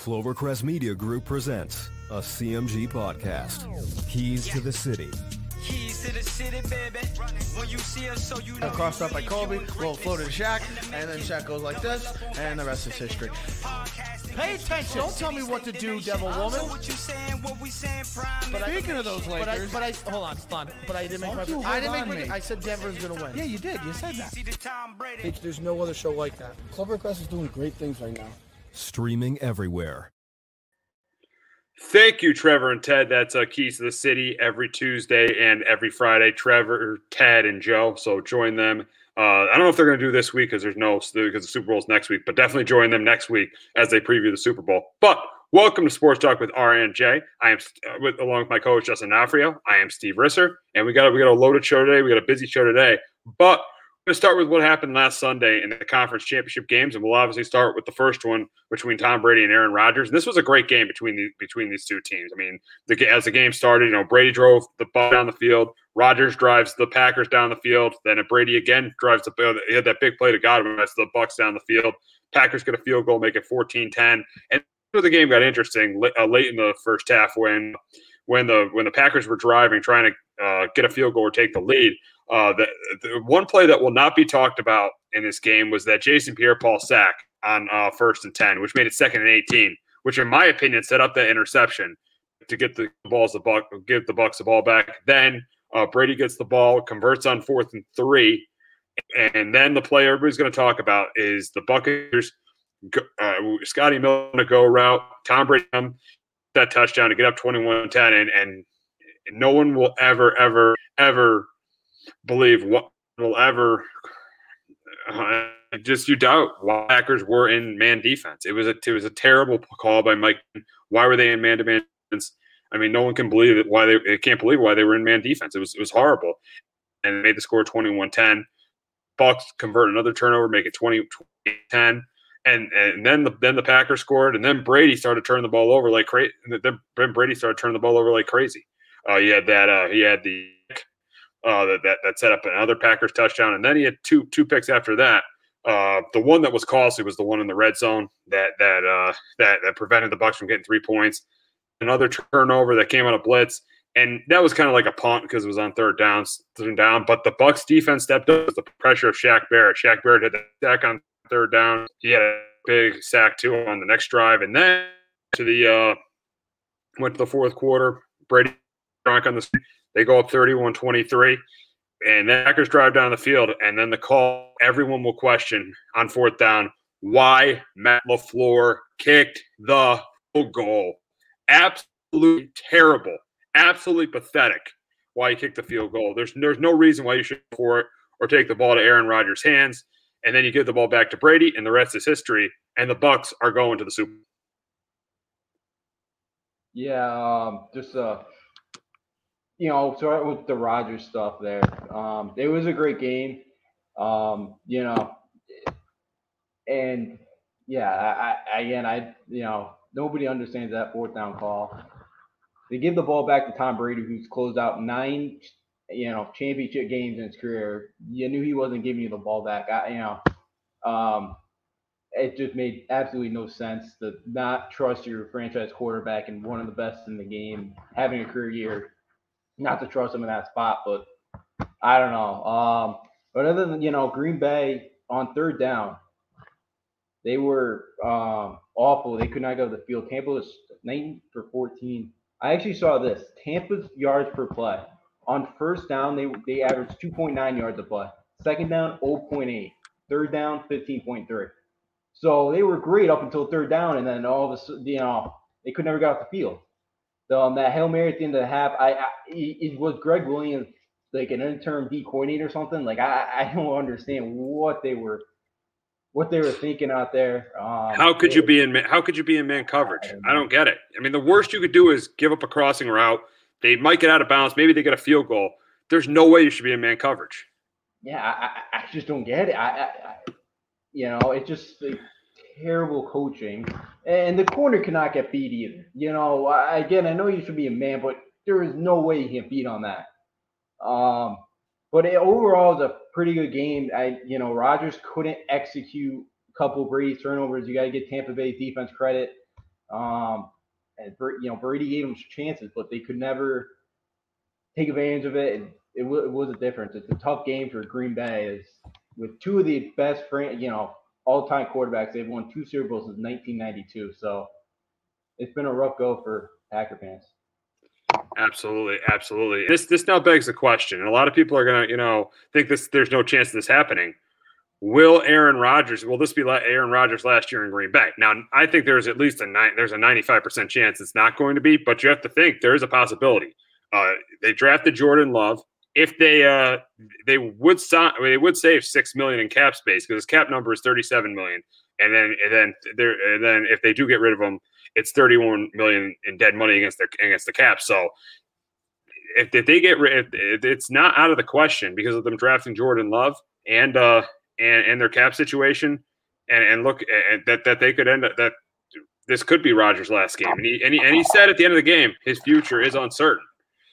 Clovercrest Media Group presents a CMG podcast. Keys to the City. Keys to the city, baby. When you see us, so you know. crossed up by Kobe, little floater to Shaq, and then Shaq goes like this, and the rest is history. Pay attention. Don't tell me what to do, devil woman. what you saying, what we saying, prime. But Speaking of those But I, Lakers, but I, hold on, hold on. But I didn't make my. Don't you I didn't make on my. me. I said Denver's gonna win. yeah, you did. You said that. See the Tom Brady. There's no other show like that. Clovercrest is doing great things right now. Streaming everywhere. Thank you, Trevor and Ted. That's uh, Keys to the City every Tuesday and every Friday. Trevor, Ted, and Joe. So join them. Uh, I don't know if they're going to do this week because there's no because the Super Bowl is next week, but definitely join them next week as they preview the Super Bowl. But welcome to Sports Talk with RNJ. I am uh, with along with my coach Justin Nafrio. I am Steve Risser, and we got we got a loaded show today. We got a busy show today, but going to start with what happened last Sunday in the conference championship games, and we'll obviously start with the first one between Tom Brady and Aaron Rodgers. And this was a great game between the, between these two teams. I mean, the, as the game started, you know, Brady drove the ball down the field. Rodgers drives the Packers down the field. Then Brady again drives the. He had that big play to Godwin. That's the Bucks down the field. Packers get a field goal, make it 14-10. And the game got interesting uh, late in the first half when when the when the Packers were driving, trying to uh, get a field goal or take the lead. Uh, the, the one play that will not be talked about in this game was that Jason Pierre-Paul sack on uh, first and ten, which made it second and eighteen, which in my opinion set up that interception to get the balls the buck give the Bucks the ball back. Then uh, Brady gets the ball, converts on fourth and three, and then the play everybody's going to talk about is the Buccaneers. Uh, Scotty Miller a go route, Tom Brady that touchdown to get up 21-10, and and no one will ever ever ever believe what will ever uh, just you doubt why Packers were in man defense. It was a it was a terrible call by Mike. Why were they in man defense? I mean, no one can believe it. Why they, they can't believe why they were in man defense. It was it was horrible, and made the score 21-10. Bucks convert another turnover, make it 20 10 and and then the then the Packers scored, and then Brady started turning the ball over like crazy. Then Brady started turning the ball over like crazy. Uh, he had that. Uh, he had the uh, that, that that set up another Packers touchdown, and then he had two two picks after that. Uh, the one that was costly was the one in the red zone that that uh, that that prevented the Bucks from getting three points. Another turnover that came on a blitz, and that was kind of like a punt because it was on third down, third down. But the Bucks defense stepped up with the pressure of Shaq Barrett. Shaq Barrett had the sack on third down. He had a big sack too on the next drive, and then to the uh, went to the fourth quarter. Brady drunk on the they go up 31-23 and the Packers drive down the field and then the call everyone will question on fourth down why Matt LaFleur kicked the goal. Absolutely terrible. Absolutely pathetic why he kicked the field goal. There's there's no reason why you should for it or take the ball to Aaron Rodgers' hands and then you give the ball back to Brady and the rest is history and the Bucks are going to the Super Yeah, um, just uh, you know, start with the Rodgers stuff there. Um, it was a great game. Um, you know, and yeah, I, I again, I you know, nobody understands that fourth down call. They give the ball back to Tom Brady, who's closed out nine, you know, championship games in his career. You knew he wasn't giving you the ball back. I, you know, um, it just made absolutely no sense to not trust your franchise quarterback and one of the best in the game having a career year, not to trust him in that spot. But I don't know. Um, but other than you know, Green Bay on third down, they were um, awful. They could not go to the field. Tampa was 9 for 14. I actually saw this. Tampa's yards per play on first down they they averaged 2.9 yards a play. Second down 0.8. Third down 15.3. So they were great up until third down, and then all of a sudden, you know, they could never get off the field. So um, that hail mary at the end of the half, I, I it, it was Greg Williams like an interim D coordinator or something. Like I, I don't understand what they were, what they were thinking out there. Um, How could it- you be in man, how could you be in man coverage? I don't get it. I mean, the worst you could do is give up a crossing route. They might get out of bounds. Maybe they get a field goal. There's no way you should be in man coverage. Yeah, I, I, I just don't get it. I, I, I you know, it just like, terrible coaching, and the corner cannot get beat either. You know, I, again, I know you should be a man, but there is no way he can beat on that. Um, but it, overall, it's a pretty good game. I, you know, Rodgers couldn't execute a couple Brady turnovers. You got to get Tampa Bay defense credit. Um, and you know Brady gave them chances, but they could never take advantage of it. And it, w- it was a difference. It's a tough game for Green Bay. Is with two of the best, fran- you know, all-time quarterbacks. They've won two Super Bowls since 1992. So it's been a rough go for Packer fans. Absolutely, absolutely. This this now begs the question, and a lot of people are gonna, you know, think this. There's no chance of this happening. Will Aaron Rodgers? Will this be like Aaron Rodgers last year in Green Bay? Now, I think there's at least a nine. There's a 95 percent chance it's not going to be, but you have to think there is a possibility. Uh, they drafted Jordan Love. If they uh, they would sign, they would save six million in cap space because his cap number is 37 million, and then and then there and then if they do get rid of him, it's 31 million in dead money against their against the cap. So if, if they get rid, it's not out of the question because of them drafting Jordan Love and uh and and their cap situation, and and look and that that they could end up that this could be Rodgers' last game, and he and he, and he said at the end of the game his future is uncertain.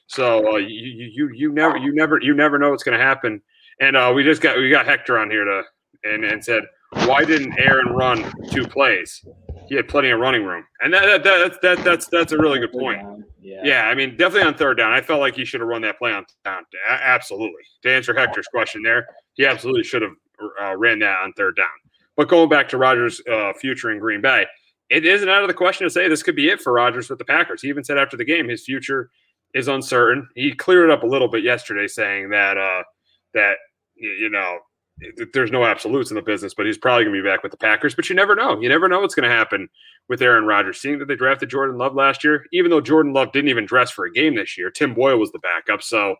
So uh, you you you never you never you never know what's going to happen. And uh, we just got we got Hector on here to and and said why didn't Aaron run two plays? He had plenty of running room, and that, that, that, that that's that's a really good point. Yeah. yeah, I mean, definitely on third down. I felt like he should have run that play on down. Absolutely. To answer Hector's question, there, he absolutely should have uh, ran that on third down. But going back to Rodgers' uh, future in Green Bay, it isn't out of the question to say this could be it for Rodgers with the Packers. He even said after the game his future is uncertain. He cleared it up a little bit yesterday, saying that uh, that you know there's no absolutes in the business, but he's probably going to be back with the Packers. But you never know. You never know what's going to happen with Aaron Rodgers. Seeing that they drafted Jordan Love last year, even though Jordan Love didn't even dress for a game this year, Tim Boyle was the backup. So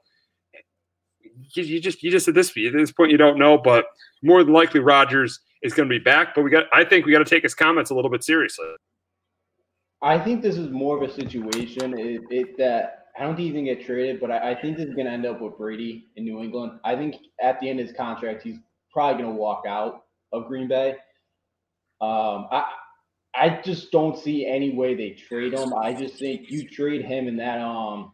you, you just you just at this at this point you don't know, but more than likely Rodgers is going to be back. But we got I think we got to take his comments a little bit seriously. I think this is more of a situation it, it that I don't think he's gonna get traded, but I, I think this is gonna end up with Brady in New England. I think at the end of his contract, he's probably going to walk out of Green Bay. Um, I I just don't see any way they trade him. I just think you trade him and that um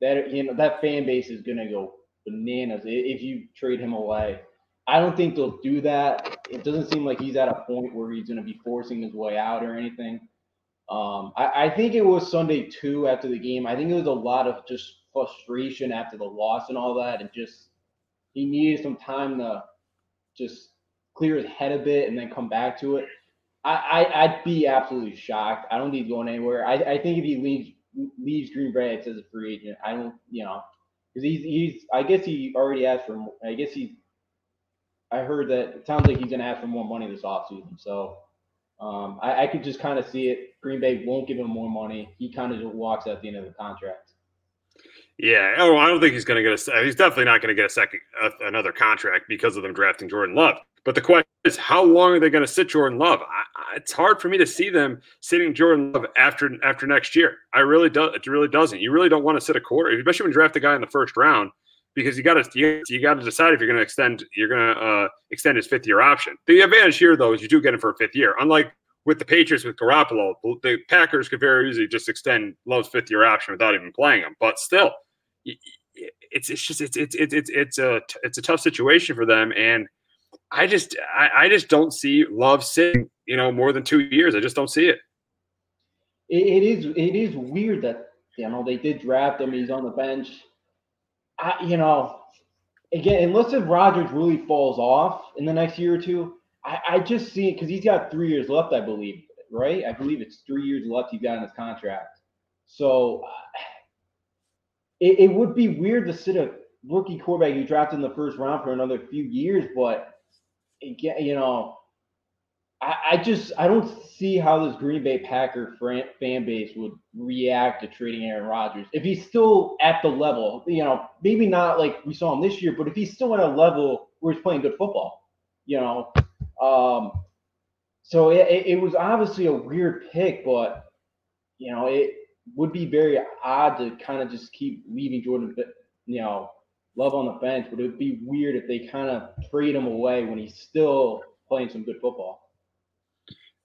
that you know that fan base is going to go bananas if you trade him away. I don't think they'll do that. It doesn't seem like he's at a point where he's going to be forcing his way out or anything. Um, I, I think it was Sunday too after the game. I think it was a lot of just frustration after the loss and all that, and just he needed some time to just clear his head a bit and then come back to it. I, I would be absolutely shocked. I don't think he's going anywhere. I, I think if he leaves leaves Green Bay as a free agent, I don't you know because he's he's I guess he already asked for I guess he's I heard that it sounds like he's gonna ask for more money this offseason. So um, I, I could just kind of see it. Green Bay won't give him more money. He kind of just walks at the end of the contract. Yeah, oh, I don't think he's going to get a. He's definitely not going to get a second uh, another contract because of them drafting Jordan Love. But the question is, how long are they going to sit Jordan Love? I, I, it's hard for me to see them sitting Jordan Love after after next year. I really do. It really doesn't. You really don't want to sit a quarter, especially when you draft a guy in the first round, because you got to you, you got to decide if you're going to extend you're going to uh, extend his fifth year option. The advantage here, though, is you do get him for a fifth year. Unlike with the Patriots with Garoppolo, the Packers could very easily just extend Love's fifth year option without even playing him. But still it's it's just it's it's it's it's a it's a tough situation for them, and I just I, I just don't see Love sitting you know more than two years. I just don't see it. it. It is it is weird that you know they did draft him. He's on the bench. I you know again unless if Rodgers really falls off in the next year or two, I, I just see it because he's got three years left, I believe. Right? I believe it's three years left he's got in his contract. So. Uh, it, it would be weird to sit a rookie quarterback you drafted in the first round for another few years, but again, you know, I, I just I don't see how this Green Bay Packer fan base would react to trading Aaron Rodgers if he's still at the level. You know, maybe not like we saw him this year, but if he's still at a level where he's playing good football, you know. Um, so it, it was obviously a weird pick, but you know, it would be very odd to kind of just keep leaving Jordan, you know, Love on the bench. But it would be weird if they kind of trade him away when he's still playing some good football.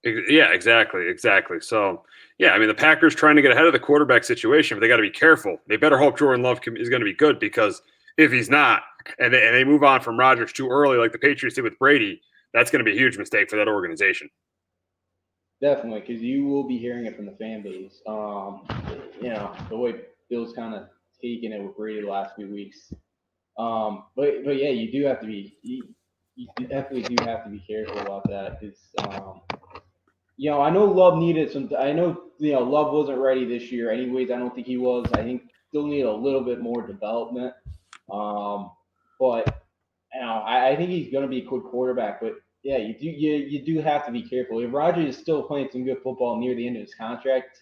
Yeah, exactly, exactly. So, yeah, I mean, the Packers trying to get ahead of the quarterback situation, but they got to be careful. They better hope Jordan Love is going to be good because if he's not, and they, and they move on from Rodgers too early, like the Patriots did with Brady, that's going to be a huge mistake for that organization. definitely, because you will be hearing it from the fan base. Um, you know the way Bill's kind of taken it with Brady the last few weeks. Um, but but yeah, you do have to be you, you definitely do have to be careful about that because um, you know I know Love needed some. I know you know Love wasn't ready this year. Anyways, I don't think he was. I think still need a little bit more development. Um, but you know I, I think he's going to be a good quarterback. But yeah, you do you, you do have to be careful. If Rodgers is still playing some good football near the end of his contract,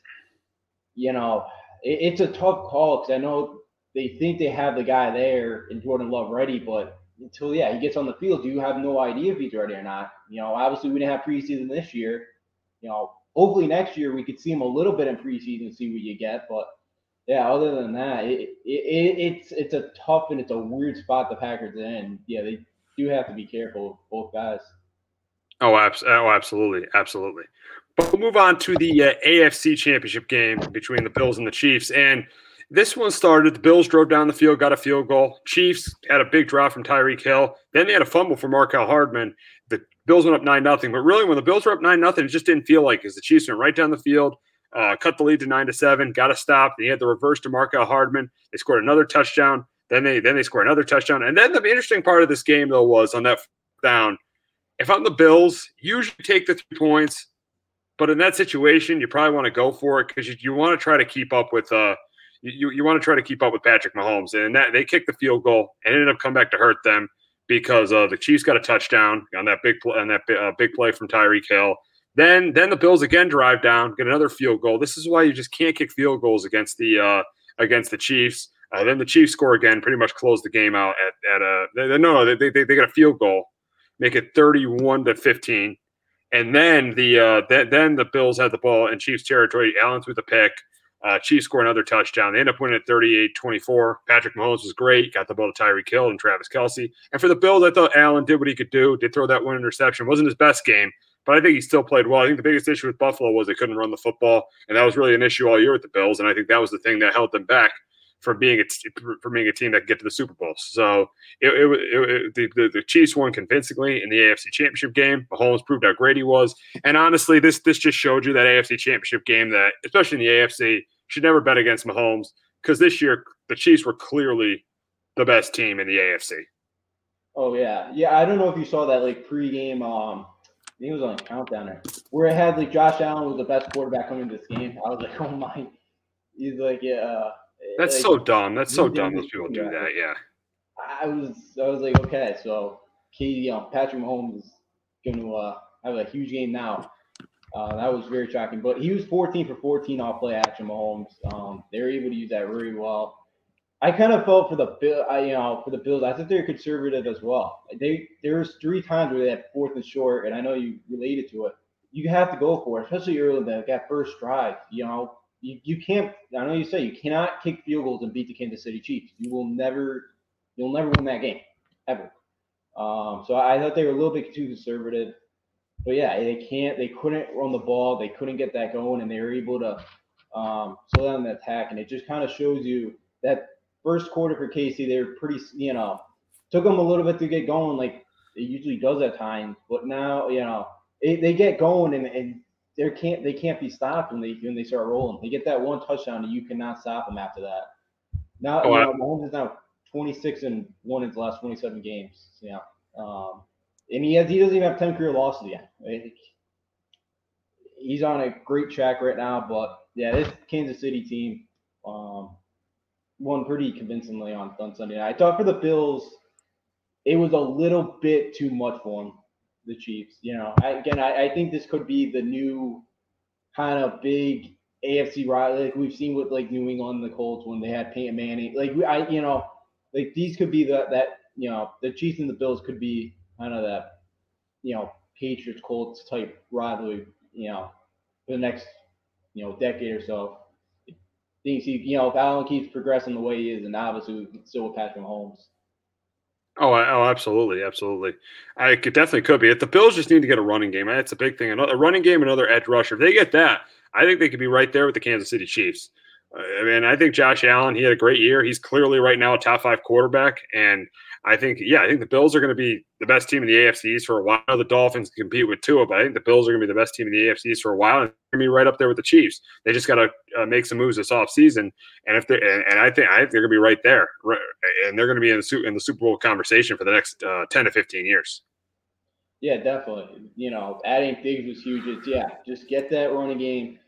you know it, it's a tough call because I know they think they have the guy there in Jordan Love ready, but until yeah he gets on the field, you have no idea if he's ready or not. You know, obviously we didn't have preseason this year. You know, hopefully next year we could see him a little bit in preseason, and see what you get. But yeah, other than that, it, it, it it's it's a tough and it's a weird spot the Packers in. Yeah, they do have to be careful, both guys. Oh, abs- oh, absolutely, absolutely. But we'll move on to the uh, AFC Championship game between the Bills and the Chiefs, and this one started. The Bills drove down the field, got a field goal. Chiefs had a big drop from Tyreek Hill. Then they had a fumble from Mecole Hardman. The Bills went up nine nothing. But really, when the Bills were up nine nothing, it just didn't feel like because the Chiefs went right down the field, uh, cut the lead to nine to seven, got a stop. They had the reverse to Mecole Hardman. They scored another touchdown. Then they then they scored another touchdown. And then the interesting part of this game though was on that down. If I'm the Bills, usually take the three points, but in that situation, you probably want to go for it because you, you want to try to keep up with uh you, you want to try to keep up with Patrick Mahomes. And that they kicked the field goal and ended up coming back to hurt them because uh, the Chiefs got a touchdown on that big play, on that uh, big play from Tyreek Hill. Then then the Bills again drive down, get another field goal. This is why you just can't kick field goals against the uh, against the Chiefs. Uh, then the Chiefs score again, pretty much close the game out at at a they, no they, they they got a field goal, make it thirty one to fifteen, and then the uh, then, then the Bills had the ball in Chiefs territory. Allen threw the pick. Uh, Chiefs score another touchdown. They end up winning at 38 24. Patrick Mahomes was great, got the ball to Tyreek Hill and Travis Kelce. And for the Bills, I thought Allen did what he could do, did throw that one interception. Wasn't his best game, but I think he still played well. I think the biggest issue with Buffalo was they couldn't run the football, and that was really an issue all year with the Bills. And I think that was the thing that held them back from being a from being a team that could get to the Super Bowl. So it, it, it, the, the, the Chiefs won convincingly in the AFC Championship game. Mahomes proved how great he was, and honestly, this this just showed you that AFC Championship game that, especially in the AFC, should never bet against Mahomes because this year the Chiefs were clearly the best team in the AFC. Oh yeah, yeah. I don't know if you saw that like pregame. Um, I think it was on a countdown there where it had like Josh Allen was the best quarterback coming this game. I was like, oh my. He's like, yeah. Uh, That's like, so dumb. That's so dumb. Those people do that. Yeah. I was, I was like, okay, so Katie, you know, Patrick Mahomes is going to uh, have a huge game now. Uh, that was very shocking. But he was 14 for 14 off play action, Mahomes. Um, they were able to use that very well. I kind of felt for the bill, you know, for the Bills. I think they're conservative as well. They there was three times where they had fourth and short, and I know you related to it. You have to go for it, especially early in that, that first drive. You know, you, you can't. I know you say you cannot kick field goals and beat the Kansas City Chiefs. You will never, you'll never win that game ever. Um, so I thought they were a little bit too conservative but yeah, they can't. They couldn't run the ball. They couldn't get that going, and they were able to um, slow down the attack. And it just kind of shows you that first quarter for KC, they were pretty. You know, took them a little bit to get going, like it usually does at times. But now, you know, it, they get going, and, and they can't they can't be stopped when they when they start rolling. They get that one touchdown, and you cannot stop them after that. Now, oh, you know, Mahomes is now 26 and one in the last 27 games. Yeah. Um, and he has he doesn't even have ten career losses yet. He's on a great track right now, but yeah, this Kansas City team um, won pretty convincingly on, Sunday night. I thought for the Bills, it was a little bit too much for them, the Chiefs. You know, I, again, I, I think this could be the new kind of big AFC rival, like we've seen with like New England, the Colts when they had Peyton Manning. Like we, I, you know, like these could be the that you know the Chiefs and the Bills could be kind of that, you know, Patriots Colts type rivalry, you know, for the next, you know, decade or so. Things he, you know, if Allen keeps progressing the way he is, and obviously still with Patrick Mahomes. Oh, oh, absolutely, absolutely. I could definitely could be. If the Bills just need to get a running game, that's a big thing. A running game, another edge rusher. If they get that, I think they could be right there with the Kansas City Chiefs. Uh, I mean, I think Josh Allen, he had a great year. He's clearly right now a top five quarterback, and I think, yeah, I think the Bills are going to be the best team in the AFCs for a while. The Dolphins compete with Tua, but I think the Bills are going to be the best team in the AFCs for a while, and going to be right up there with the Chiefs. They just got to uh, make some moves this offseason, and if they and, and I think I think they're going to be right there, right, and they're going to be in the in the Super Bowl conversation for the next uh, ten to fifteen years. Yeah, definitely. You know, adding Diggs was huge. It's yeah, just get that running game.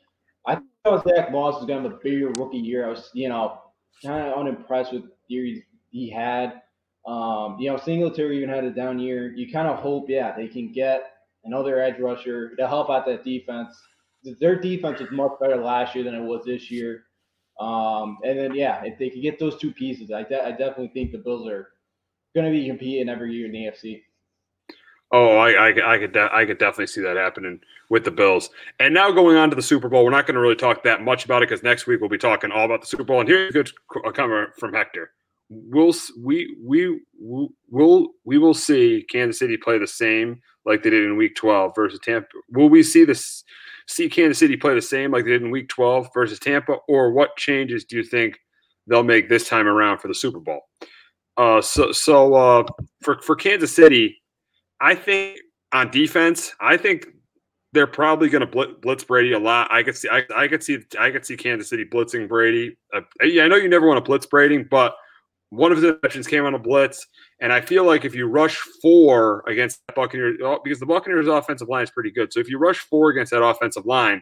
I thought Zach Moss was going to have a bigger rookie year. I was, you know, kind of unimpressed with the year he had. Um, you know, Singletary even had a down year. You kind of hope, yeah, they can get another edge rusher to help out that defense. Their defense was much better last year than it was this year. Um, and then, yeah, if they could get those two pieces, I, de- I definitely think the Bills are going to be competing every year in the AFC. Oh, I, I, I could de- I could definitely see that happening with the Bills. And now going on to the Super Bowl, we're not going to really talk that much about it because next week we'll be talking all about the Super Bowl. And here's a good comment from Hector we'll we we will we will see Kansas City play the same like they did in Week 12 versus Tampa. Will we see this see Kansas City play the same like they did in Week 12 versus Tampa, or what changes do you think they'll make this time around for the Super Bowl? Uh, so so uh, for for Kansas City, I think on defense, I think they're probably going to blitz Brady a lot. I could see I, I could see I could see Kansas City blitzing Brady. Uh, I know you never want to blitz Brady, but one of his interceptions came on a blitz, and I feel like if you rush four against the Buccaneers, oh, because the Buccaneers' offensive line is pretty good, so if you rush four against that offensive line,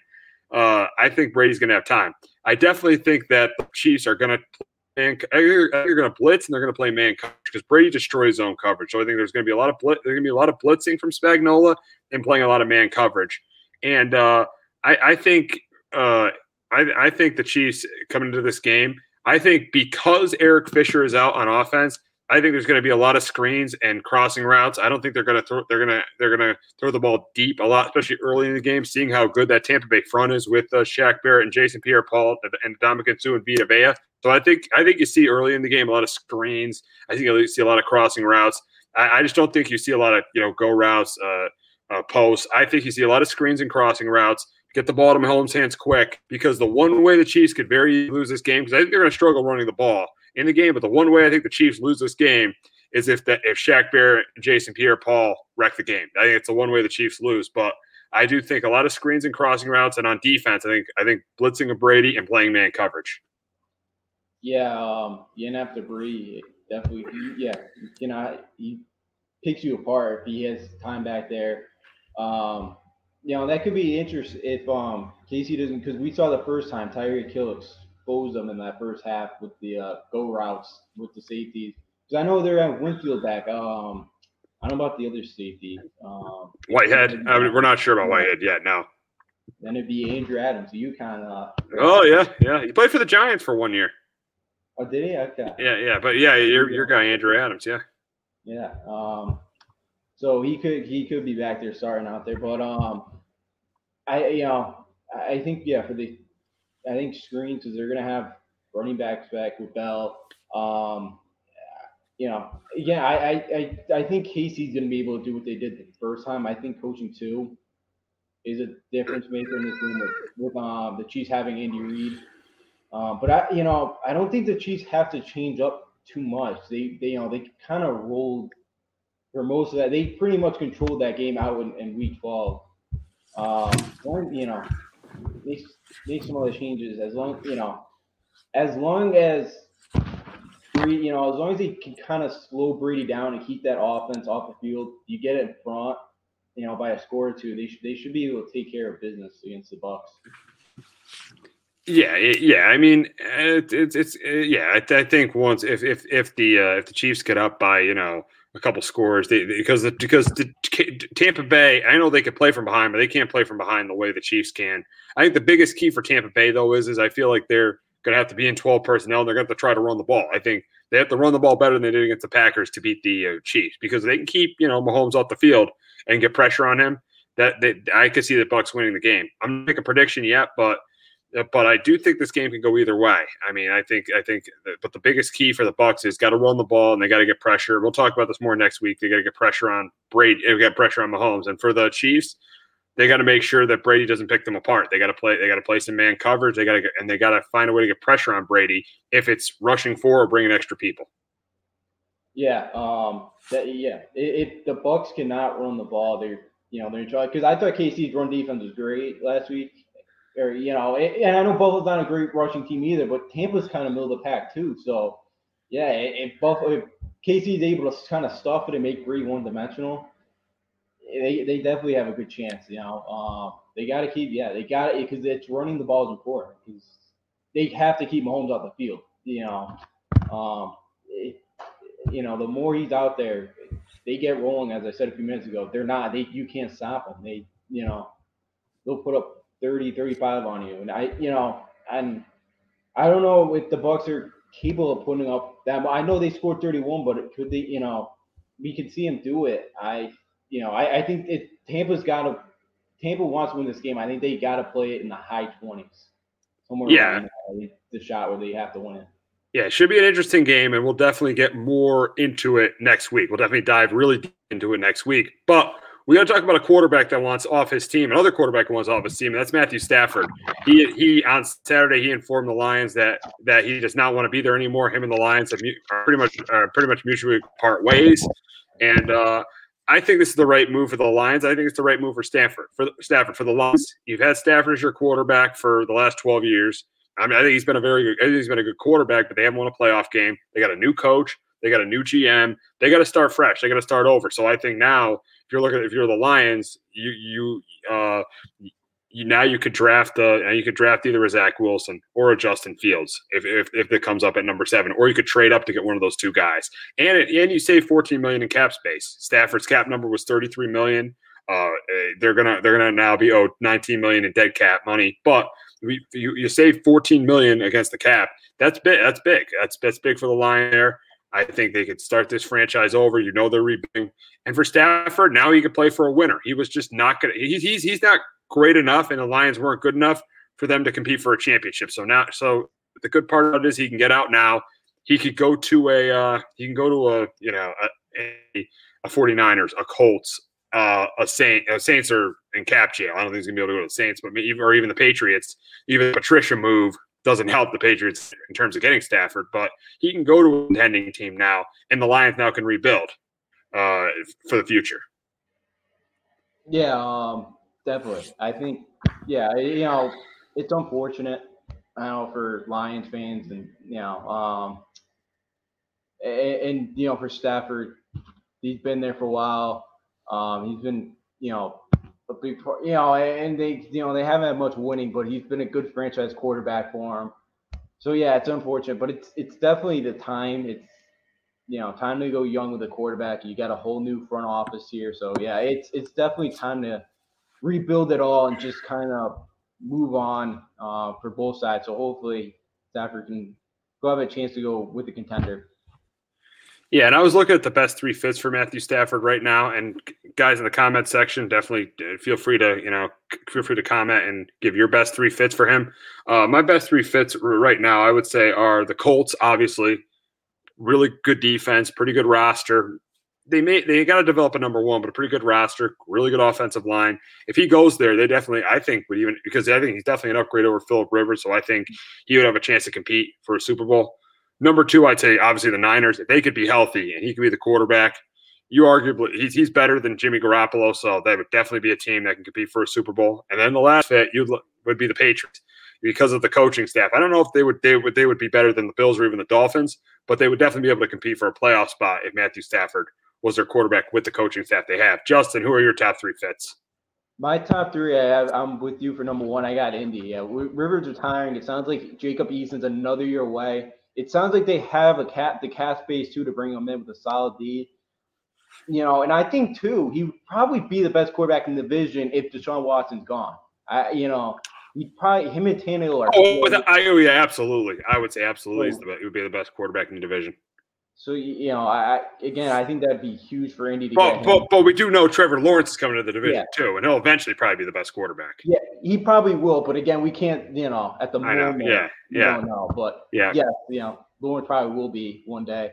uh, I think Brady's going to have time. I definitely think that the Chiefs are going to man, you're, going to blitz and they're going to play man coverage because Brady destroys zone coverage. So I think there's going to be a lot of blitz, there's going to be a lot of blitzing from Spagnuolo and playing a lot of man coverage. And uh, I, I, think uh, I, I think the Chiefs coming into this game I think because Eric Fisher is out on offense, I think there's going to be a lot of screens and crossing routes. I don't think they're going to throw. They're going to they're going to throw the ball deep a lot, especially early in the game. Seeing how good that Tampa Bay front is with uh, Shaq Barrett and Jason Pierre-Paul and Ndamukong Suh and Vita Vea. So I think I think you see early in the game a lot of screens. I think you see a lot of crossing routes. I, I just don't think you see a lot of you know go routes, uh, uh, posts. I think you see a lot of screens and crossing routes get the ball to Mahomes' hands quick because the one way the Chiefs could very lose this game, because I think they're going to struggle running the ball in the game, but the one way I think the Chiefs lose this game is if that if Shaq and Jason Pierre-Paul wreck the game. I think it's the one way the Chiefs lose, but I do think a lot of screens and crossing routes, and on defense, I think I think blitzing of Brady and playing man coverage. Yeah, um, Yanap Debris definitely. Yeah, you know he picks you apart if he has time back there. Um, you know, that could be interesting if um KC doesn't because we saw the first time Tyreek Hill exposed them in that first half with the uh, go routes with the safeties. Because I know they're at Winfield back. Um, I don't know about the other safety. Um, Whitehead. I mean, we're not sure about Whitehead yet. No. Then it'd be Andrew Adams. You kind of. Oh yeah, yeah. He played for the Giants for one year. Oh, did he? Okay. Yeah, yeah, but yeah, your your guy Andrew Adams. Yeah. Yeah. Um. So he could he could be back there starting out there, but um, I you know I think yeah for the I think screens because they're gonna have running backs back with Bell. Um, you know, yeah, I, I, I, think KC's going to be able to do what they did the first time. I think coaching two is a difference maker in this game with, with um, the Chiefs having Andy Reid. Um, but I, you know, I don't think the Chiefs have to change up too much. They, they, you know, they kind of rolled for most of that. They pretty much controlled that game out in, in week 12. Um, you know, make, make some other changes as long, you know, as long as you know, as long as he can kind of slow Brady down and keep that offense off the field, you get it in front, you know, by a score or two. They should they should be able to take care of business against the Bucks. Yeah, yeah. I mean, it's it's, it's yeah. I, I, think once if if if the uh, if the Chiefs get up by you know a couple scores. They, because the, because the Tampa Bay, I know they can play from behind, but they can't play from behind the way the Chiefs can. I think the biggest key for Tampa Bay though is is I feel like they're going to have to be in 12 personnel. And they're going to, have to try to run the ball. I think they have to run the ball better than they did against the Packers to beat the uh, Chiefs because they can keep you know Mahomes off the field and get pressure on him. That, that I could see the Bucks winning the game. I'm not making a prediction yet, but but I do think this game can go either way. I mean, I think I think, but the biggest key for the Bucks is got to run the ball and they got to get pressure. We'll talk about this more next week. They got to get pressure on Brady, they get pressure on Mahomes, and for the Chiefs, they got to make sure that Brady doesn't pick them apart. They got to play. They got to play some man coverage. They got to and they got to find a way to get pressure on Brady if it's rushing four or bringing extra people. Yeah, um, that yeah, it the Bucks cannot run the ball. They're you know they're trying because I thought KC's run defense was great last week, or you know, and I know Buffalo's not a great rushing team either, but Tampa's kind of middle of the pack too. So yeah, if Buffalo, if KC is able to kind of stuff it and make Bree one dimensional, they they definitely have a good chance. You know, um, they got to keep yeah, they got it because it's running the balls important because they have to keep Mahomes off the field. You know, um, it, you know, the more he's out there, they get rolling. As I said a few minutes ago, they're not. They you can't stop them. They you know, they'll put up 30, 35 on you, and I you know, and I don't know if the Bucks are capable of putting up that. I know they scored 31, but could they? You know, we can see them do it. I you know, I, I think it Tampa's got to Tampa wants to win this game. I think they got to play it in the high 20s. Somewhere yeah. Uh, the shot where they have to win. Yeah, it should be an interesting game, and we'll definitely get more into it next week. We'll definitely dive really into it next week. But we got to talk about a quarterback that wants off his team, another quarterback wants off his team, and that's Matthew Stafford. He he on Saturday he informed the Lions that that he does not want to be there anymore. Him and the Lions have are pretty much are pretty much mutually part ways, and uh, I think this is the right move for the Lions. I think it's the right move for Stafford. For Stafford, for the Lions, you've had Stafford as your quarterback for the last 12 years. I mean, I think he's been a very good. I think he's been a good quarterback, but they haven't won a playoff game. They got a new coach. They got a new GM. They got to start fresh. They got to start over. So I think now, if you're looking, if you're the Lions, you you uh, you now you could draft uh, you could draft either a Zach Wilson or a Justin Fields if, if, if it comes up at number seven, or you could trade up to get one of those two guys, and it, and you save 14 million in cap space. Stafford's cap number was 33 million. Uh, eh, they're gonna they're gonna now be owed 19 million in dead cap money, but we, you, you save 14 million against the cap. That's big. That's big. That's that's big for the line there. I think they could start this franchise over. You know they're rebuilding, and for Stafford now he could play for a winner. He was just not gonna. He's he's he's not great enough, and the Lions weren't good enough for them to compete for a championship. So now, so the good part of it is he can get out now. He could go to a uh, he can go to a you know a, a, a 49ers, a Colts, uh, a Saint, a Saints are in cap jail. I don't think he's gonna be able to go to the Saints, but even or even the Patriots. Even Patricia move doesn't help the Patriots in terms of getting Stafford, but he can go to a contending team now, and the Lions now can rebuild uh, for the future. Yeah, um, definitely. I think, yeah, you know, it's unfortunate, I know, for Lions fans, and you know, um, and, and you know, for Stafford, he's been there for a while. Um, he's been, you know, a you know, and they, you know, they haven't had much winning, but he's been a good franchise quarterback for him. So yeah, it's unfortunate, but it's it's definitely the time. It's you know time to go young with the quarterback. You got a whole new front office here, so yeah, it's it's definitely time to rebuild it all and just kind of move on uh, for both sides. So hopefully Stafford can go have a chance to go with the contender. Yeah, and I was looking at the best three fits for Matthew Stafford right now, and guys in the comment section definitely feel free to you know feel free to comment and give your best three fits for him. Uh, my best three fits right now, I would say, are the Colts. Obviously, really good defense, pretty good roster, they may they got to develop a number one, but a pretty good roster, really good offensive line. If he goes there, they definitely I think would even because I think he's definitely an upgrade over Philip Rivers, so I think he would have a chance to compete for a Super Bowl. Number two, I'd say obviously the Niners. If they could be healthy and he could be the quarterback, you arguably he's he's better than Jimmy Garoppolo, so that would definitely be a team that can compete for a Super Bowl. And then the last fit you would be the Patriots because of the coaching staff. I don't know if they would they would they would be better than the Bills or even the Dolphins, but they would definitely be able to compete for a playoff spot if Matthew Stafford was their quarterback with the coaching staff they have. Justin, who are your top three fits? My top three, I have, I'm with you for number one. I got Indy. Yeah, Rivers retiring. It sounds like Jacob Eason's another year away. It sounds like they have a cat the cap space too to bring him in with a solid D. You know, and I think too he would probably be the best quarterback in the division if Deshaun Watson's gone. I, you know, he probably him and Tannehill are. Oh, I, oh yeah, absolutely. I would say absolutely. Oh. So, he would be the best quarterback in the division. So you know, I again, I think that'd be huge for Indy to but, get. But, but we do know Trevor Lawrence is coming to the division yeah. too, and he'll eventually probably be the best quarterback. Yeah, he probably will. But again, we can't, you know, at the I moment, know. yeah, yeah, don't know. But yeah, yeah, you know, Lawrence probably will be one day.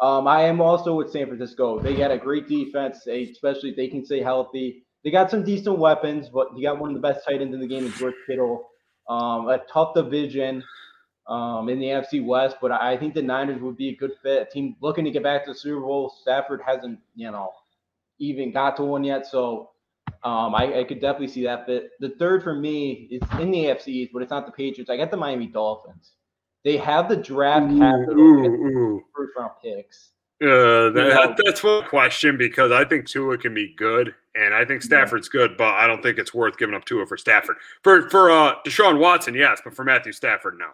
Um, I am also with San Francisco. They got a great defense, especially if they can stay healthy. They got some decent weapons, but you got one of the best tight ends in the game, is George Kittle. Um, a tough division. Um, in the NFC West, but I think the Niners would be a good fit. A team looking to get back to the Super Bowl. Stafford hasn't, you know, even got to one yet, so um, I, I, could definitely see that fit. The third for me is in the AFC East, but it's not the Patriots. I got the Miami Dolphins. They have the draft capital, ooh, ooh. first round picks. Uh, that, that's one question because I think Tua can be good, and I think Stafford's yeah. good, but I don't think it's worth giving up Tua for Stafford. For for uh, Deshaun Watson, yes, but for Matthew Stafford, no.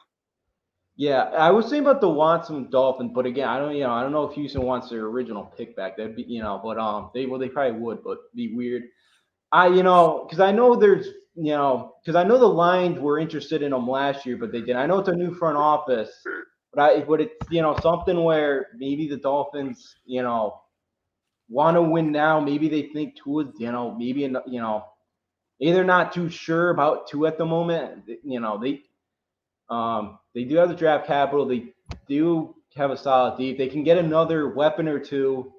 Yeah, I was saying about the Watson Dolphins, but again, I don't, you know, I don't know if Houston wants their original pick back. That'd be, you know, but um, they well, they probably would, but be weird. I, you know, because I know there's, you know, because I know the Lions were interested in them last year, but they didn't. I know it's a new front office, but I, but it's, you know, something where maybe the Dolphins, you know, want to win now. Maybe they think Tua, you know, maybe, you know, either not too sure about two at the moment. You know, they, um, they do have the draft capital. They do have a solid deep. They can get another weapon or two.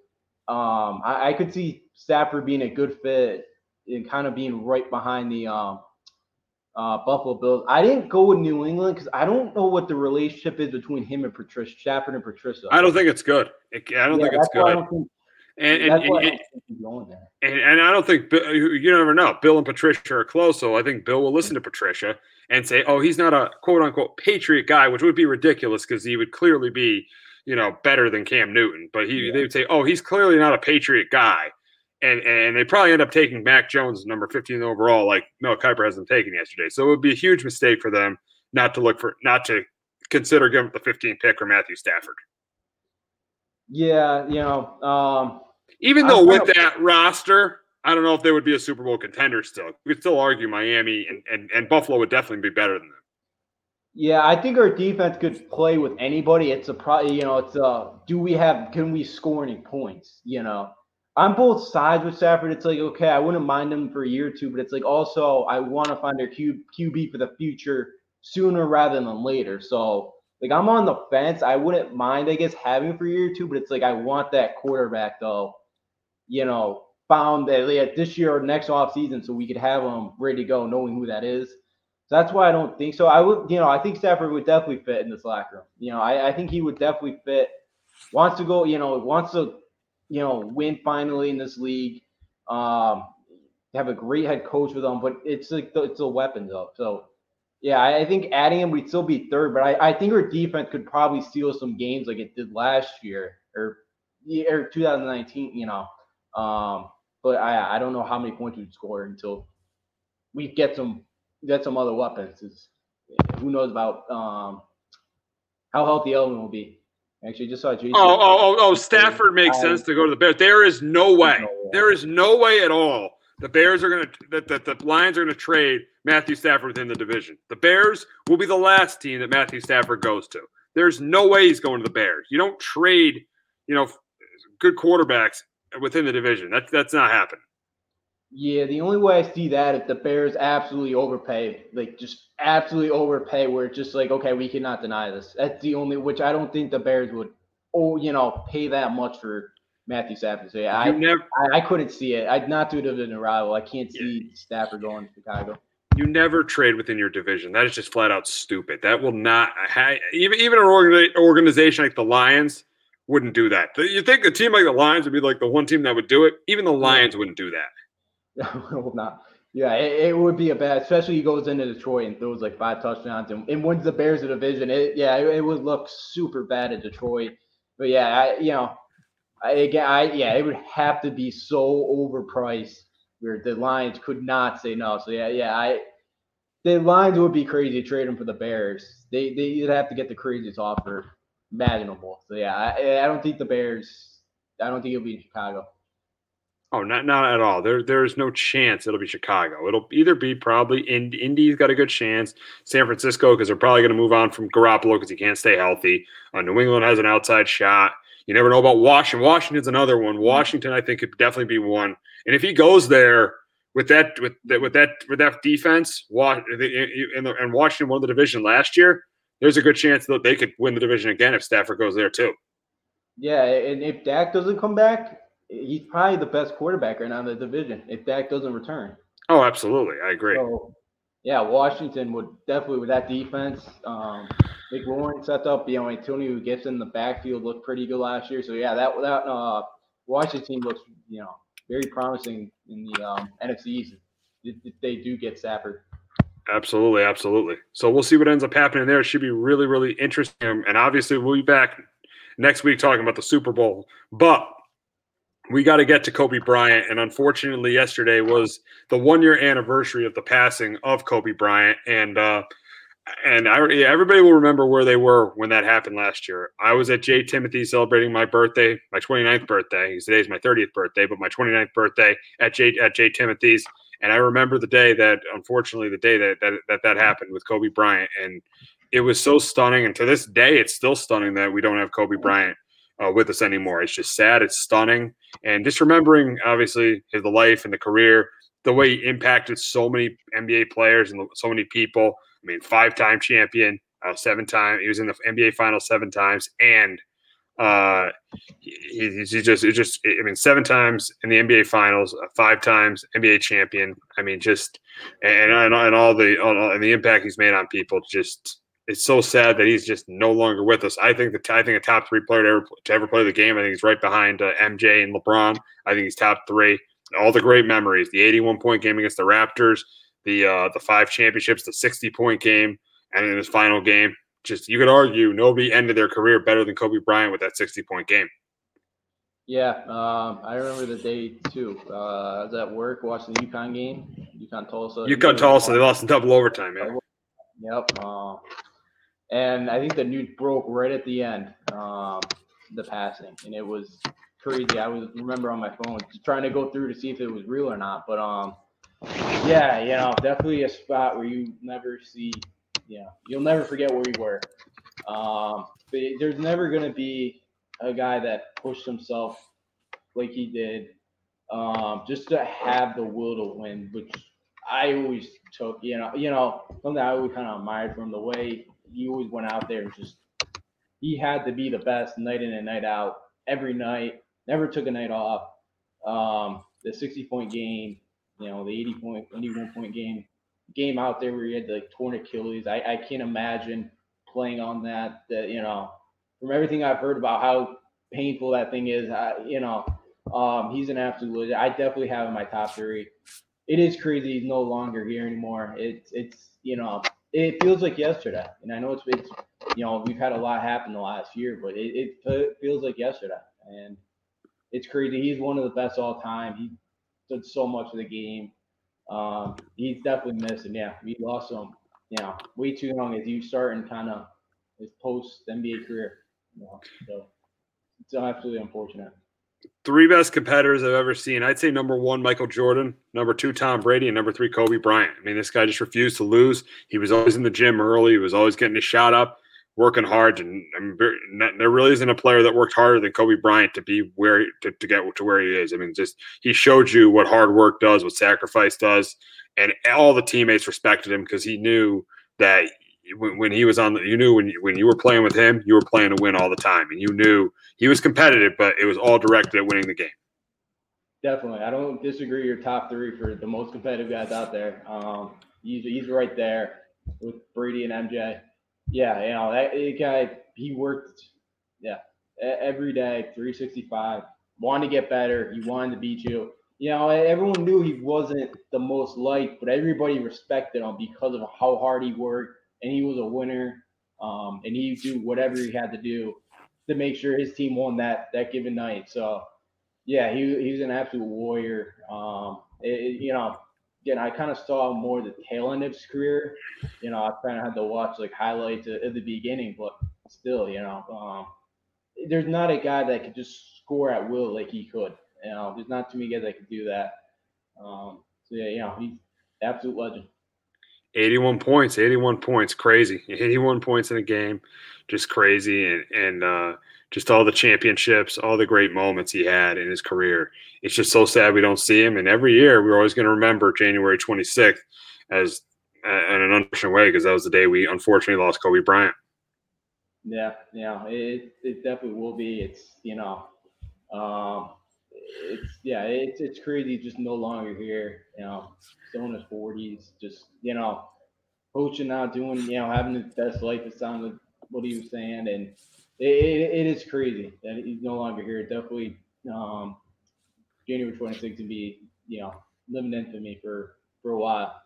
Um, I, I could see Stafford being a good fit and kind of being right behind the um, uh, Buffalo Bills. I didn't go with New England because I don't know what the relationship is between him and Patricia Stafford and Patricia. I don't think it's good. I don't yeah, think it's good. and, and, and, and, and, I don't think you never know. Bill and Patricia are close, so I think Bill will listen to Patricia and say, "Oh, he's not a quote unquote patriot guy," which would be ridiculous because he would clearly be, you know, better than Cam Newton. But he, yeah. they would say, "Oh, he's clearly not a patriot guy." and and they probably end up taking Mac Jones, number 15 overall, like Mel Kiper hasn't taken yesterday. So it would be a huge mistake for them not to look for not to consider giving up the 15 pick or Matthew Stafford. Yeah, you know, um, even though with that roster, I don't know if they would be a Super Bowl contender still. We could still argue Miami and, and, and Buffalo would definitely be better than them. Yeah, I think our defense could play with anybody. It's a pro, you know, it's a do we have can we score any points? You know, on both sides with Stafford, it's like okay, I wouldn't mind him for a year or two, but it's like also I want to find their Q, QB for the future sooner rather than later. So like I'm on the fence. I wouldn't mind, I guess, having for a year or two, but it's like I want that quarterback though, you know, found that like, this year or next off season, so we could have him ready to go, knowing who that is. So that's why I don't think so. I would, you know, I think Stafford would definitely fit in this locker room. You know, I, I think he would definitely fit. Wants to go, you know, wants to you know, win finally in this league. Um, have a great head coach with them, but it's like the, it's a weapon though. So yeah, I, I think adding him, we'd still be third, but I, I think our defense could probably steal some games like it did last year or or 2019. You know, um, but I I don't know how many points we'd score until we get some get some other weapons. Is who knows about um, how healthy Elway will be. Actually, just saw Jason. Oh, oh, oh, oh! Stafford makes I, sense to go to the Bears. There is no way. No way. There is no way at all. The Bears are going to that the, the Lions are going to trade Matthew Stafford within the division. The Bears will be the last team that Matthew Stafford goes to. There's no way he's going to the Bears. You don't trade, you know, good quarterbacks within the division. That's that's not happening. Yeah, the only way I see that if the Bears absolutely overpay, like just absolutely overpay. Where it's just like, okay, we cannot deny this. That's the only, which I don't think the Bears would, oh, you know, pay that much for Matthew Stafford. So yeah, I, never, I, I couldn't see it. I'd not do it in a rival. I can't see yeah. Stafford going to Chicago. You never trade within your division. That is just flat out stupid. That will not even even an organization like the Lions wouldn't do that. You think a team like the Lions would be like the one team that would do it? Even the Lions wouldn't do that. will not. Yeah, it, it, would be a bad, especially he goes into Detroit and throws like five touchdowns and, and wins the Bears the division. It, yeah, it, it, would look super bad at Detroit. But yeah, I, you know, I, again, I yeah, it would have to be so overpriced where the Lions could not say no. So yeah, yeah, I the Lions would be crazy to trade him for the Bears. They they'd have to get the craziest offer imaginable. So yeah, I, I don't think the Bears. I don't think it'll be in Chicago. Oh, not not at all. There there's no chance it'll be Chicago. It'll either be probably in, Indy's got a good chance. San Francisco because they're probably going to move on from Garoppolo because he can't stay healthy. Uh, New England has an outside shot. You never know about Washington. Washington's another one. Washington, I think, could definitely be one. And if he goes there with that with that with that with that defense, and Washington won the division last year, there's a good chance that they could win the division again if Stafford goes there too. Yeah, and if Dak doesn't come back, he's probably the best quarterback right now in the division if Dak doesn't return. Oh, absolutely. I agree. So, yeah, Washington would definitely with that defense. Um, McLaurin set up, you know, Antonio Gibson in the backfield looked pretty good last year. So yeah, that that uh, Washington team looks, you know, very promising in the um, NFC East if, if they do get Stafford. Absolutely, absolutely. So we'll see what ends up happening there. It should be really, really interesting. And obviously, we'll be back next week talking about the Super Bowl. But we got to get to Kobe Bryant. And unfortunately, yesterday was the one year anniversary of the passing of Kobe Bryant. And, uh, and I, everybody will remember where they were when that happened last year. I was at J. Timothy celebrating my birthday, my 29th birthday. Today's my 30th birthday, but my 29th birthday at J. at J. Timothy's. And I remember the day that, unfortunately, the day that that that, that happened with Kobe Bryant, and it was so stunning. And to this day, it's still stunning that we don't have Kobe Bryant uh, with us anymore. It's just sad. It's stunning, and just remembering, obviously, his life and the career, the way he impacted so many NBA players and so many people. I mean, five-time champion, uh, seven time. He was in the NBA final seven times, and uh, he, he just, it just, I mean, seven times in the NBA Finals, uh, five times NBA champion. I mean, just, and and, and all the all, and the impact he's made on people. Just, it's so sad that he's just no longer with us. I think the I think a top three player to ever, to ever play the game. I think he's right behind uh, MJ and LeBron. I think he's top three. All the great memories: the 81 point game against the Raptors, the uh, the five championships, the 60 point game, and in his final game just you could argue nobody ended their career better than Kobe Bryant with that 60 point game. Yeah, um, I remember the day too. Uh, I was at work watching the UConn game, UConn Tulsa. UConn Tulsa, they lost in double overtime, man. Yep. Uh, and I think the news broke right at the end, um, the passing, and it was crazy. I was remember on my phone trying to go through to see if it was real or not, but um, yeah, you know, definitely a spot where you never see yeah, you'll never forget where you were. Um, but there's never going to be a guy that pushed himself like he did, um, just to have the will to win, which I always took. You know, you know, something I always kind of admired from the way he always went out there and just he had to be the best night in and night out every night. Never took a night off. Um, the 60 point game, you know, the 80 point, 81 point game game out there where he had like torn Achilles. I, I can't imagine playing on that. That you know, from everything I've heard about how painful that thing is, I, you know, um, he's an absolute. I definitely have in my top three. It is crazy he's no longer here anymore. It's it's you know it feels like yesterday, and I know it's it's you know we've had a lot happen the last year, but it, it feels like yesterday, and it's crazy. He's one of the best all time. He did so much of the game. Um, he's definitely missing. Yeah, we lost him. Know, way too young as you starting kind of his post NBA career. You know, so it's absolutely unfortunate. Three best competitors I've ever seen. I'd say number one, Michael Jordan. Number two, Tom Brady, and number three, Kobe Bryant. I mean, this guy just refused to lose. He was always in the gym early. He was always getting his shot up working hard, and mean, there really isn't a player that worked harder than Kobe Bryant to be where to, to get to where he is. I mean, just he showed you what hard work does, what sacrifice does, and all the teammates respected him because he knew that when, when he was on, the, you knew when you, when you were playing with him, you were playing to win all the time, and you knew he was competitive, but it was all directed at winning the game. Definitely, I don't disagree. Your top three for the most competitive guys out there. Um, he's he's right there with Brady and MJ. Yeah, you know that guy. He worked, yeah, every day, 365. Wanted to get better. He wanted to beat you. You know, everyone knew he wasn't the most liked, but everybody respected him because of how hard he worked, and he was a winner. Um, and he do whatever he had to do to make sure his team won that that given night. So, yeah, he he was an absolute warrior. Um, it, you know, again, I kind of saw more the tail end of his career. You know, I kind of had to watch like highlights at, the beginning, but still, you know, um, there's not a guy that could just score at will like he could. You know, there's not too many guys that could do that. Um, so yeah, you know, he's absolute legend. 81 points, 81 points, crazy. 81 points in a game, just crazy. And, and, uh, just all the championships, all the great moments he had in his career. It's just so sad we don't see him. And every year we're always going to remember January 26th as uh, in an unfortunate way because that was the day we unfortunately lost Kobe Bryant. Yeah, yeah, it it definitely will be. It's you know, um, it's yeah, it's it's crazy. Just no longer here. You know, still in his forties. Just you know, coaching now, doing you know, having the best life. It sounded what he was saying, and it, it, is crazy that he's no longer here. Definitely, um, January 26th to be you know living infamy for me for a while.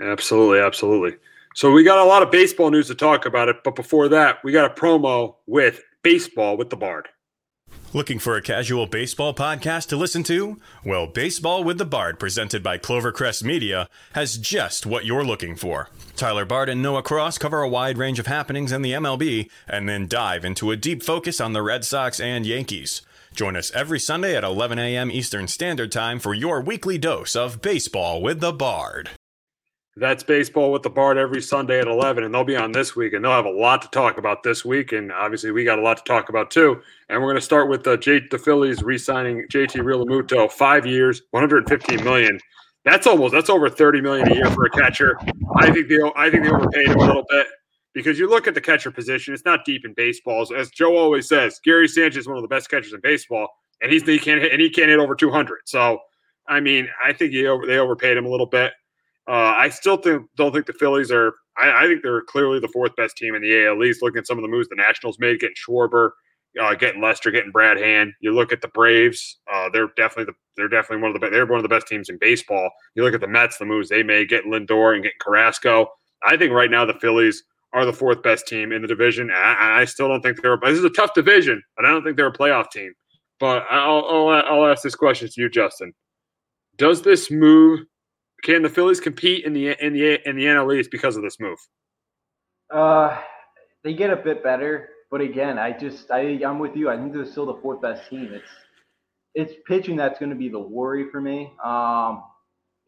Absolutely, absolutely. So we got a lot of baseball news to talk about it, but before that, we got a promo with baseball with the Bard. Looking for a casual baseball podcast to listen to? Well, Baseball with the Bard, presented by Clovercrest Media, has just what you're looking for. Tyler Bard and Noah Cross cover a wide range of happenings in the MLB and then dive into a deep focus on the Red Sox and Yankees. Join us every Sunday at 11 a.m. Eastern Standard Time for your weekly dose of Baseball with the Bard. That's baseball with the Bard every Sunday at 11, and they'll be on this week, and they'll have a lot to talk about this week. And obviously, we got a lot to talk about too. And we're going to start with the J- the Phillies re-signing JT Realmuto, five years, 115 million. That's almost that's over 30 million a year for a catcher. I think they I think they overpaid him a little bit because you look at the catcher position; it's not deep in baseball. As Joe always says, Gary Sanchez is one of the best catchers in baseball, and he's he can't hit and he can't hit over 200. So, I mean, I think he over, they overpaid him a little bit. Uh, I still think, don't think the Phillies are. I, I, think they're clearly the fourth best team in the AL East. Looking at some of the moves the Nationals made, getting Schwarber, uh, getting Lester, getting Brad Hand. You look at the Braves; uh, they're definitely the, they're definitely one of the they're one of the best teams in baseball. You look at the Mets, the moves they made, getting Lindor and getting Carrasco. I think right now the Phillies are the fourth best team in the division. I, I still don't think they're. This is a tough division, but I don't think they're a playoff team. But I'll, I'll, I'll ask this question to you, Justin. Does this move can the Phillies compete in the in the in the NL East because of this move? Uh, they get a bit better, but again, I just I I'm with you. I think they're still the fourth best team. It's it's pitching that's going to be the worry for me. Um,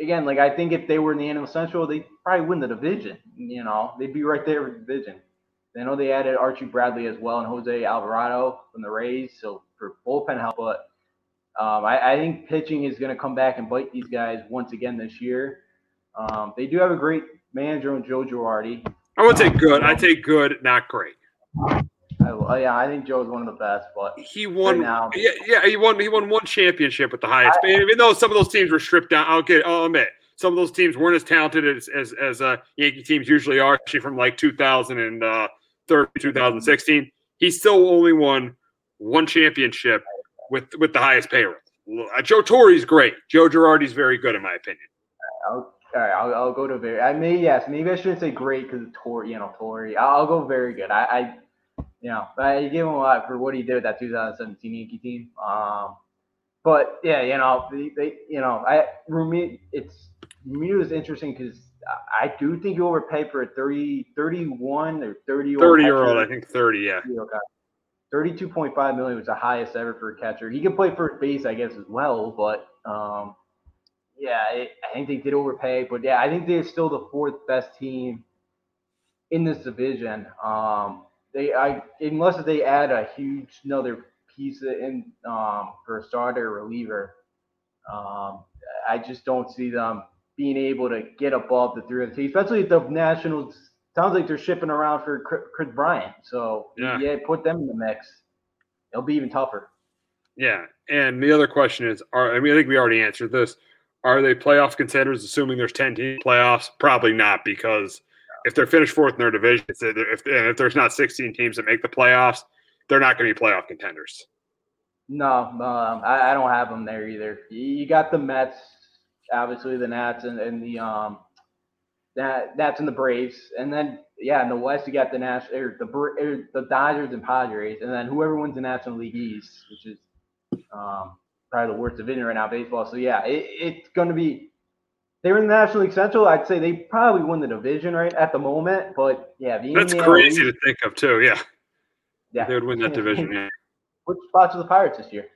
again, like I think if they were in the NL Central, they'd probably win the division. You know, they'd be right there with the division. I know they added Archie Bradley as well and Jose Alvarado from the Rays, so for bullpen help. But um, I, I, think pitching is going to come back and bite these guys once again this year. Um, they do have a great manager in Joe Girardi. I would say good. I'd say good, not great. I, yeah, I think Joe Joe's one of the best, but he won. Right now, yeah, yeah, he won. He won one championship with the highest. I, even though some of those teams were stripped down, I'll get. I'll admit some of those teams weren't as talented as as, as uh, Yankee teams usually are. Actually, from like 2013, uh, 2016, he still only won one championship with with the highest payroll. Uh, Joe Torre's great. Joe Girardi's very good in my opinion. I'll, all right, I'll, I'll go to very. I may yes, maybe I shouldn't say great because Torre, you know, Torre. I'll, I'll go very good. I, I, you know, I give him a lot for what he did with that 2017 Yankee team. Um, but yeah, you know, they, they you know, I Rumi, it's Rumi was interesting because I do think you overpaid for a 30, 31 or 30 30 year old. I think 30, yeah. Okay. 32.5 million was the highest ever for a catcher. He can play first base, I guess, as well, but um, yeah, it, I think they did overpay. But yeah, I think they're still the fourth best team in this division. Um, they, I unless they add a huge another piece in um, for a starter reliever, um, I just don't see them being able to get above the three of the team, especially if the Nationals sounds like they're shipping around for Kris Bryant. So yeah. yeah, put them in the mix. It'll be even tougher. Yeah, and the other question is, are I mean, I think we already answered this. Are they playoff contenders? Assuming there's ten team playoffs, probably not because if they're finished fourth in their division, if, if and if there's not 16 teams that make the playoffs, they're not going to be playoff contenders. No, um, I, I, don't have them there either. You got the Mets, obviously the Nats, and, and the um, that that's in the Braves, and then yeah, in the West you got the National or the or the Dodgers and Padres, and then whoever wins the National League East, which is um, probably the worst division right now, baseball. So yeah, it, it's going to be. They're in the National League Central. I'd say they probably win the division right at the moment, but yeah, that's crazy to think of too. Yeah, yeah, they would win that division. Yeah. Which spots are the Pirates this year?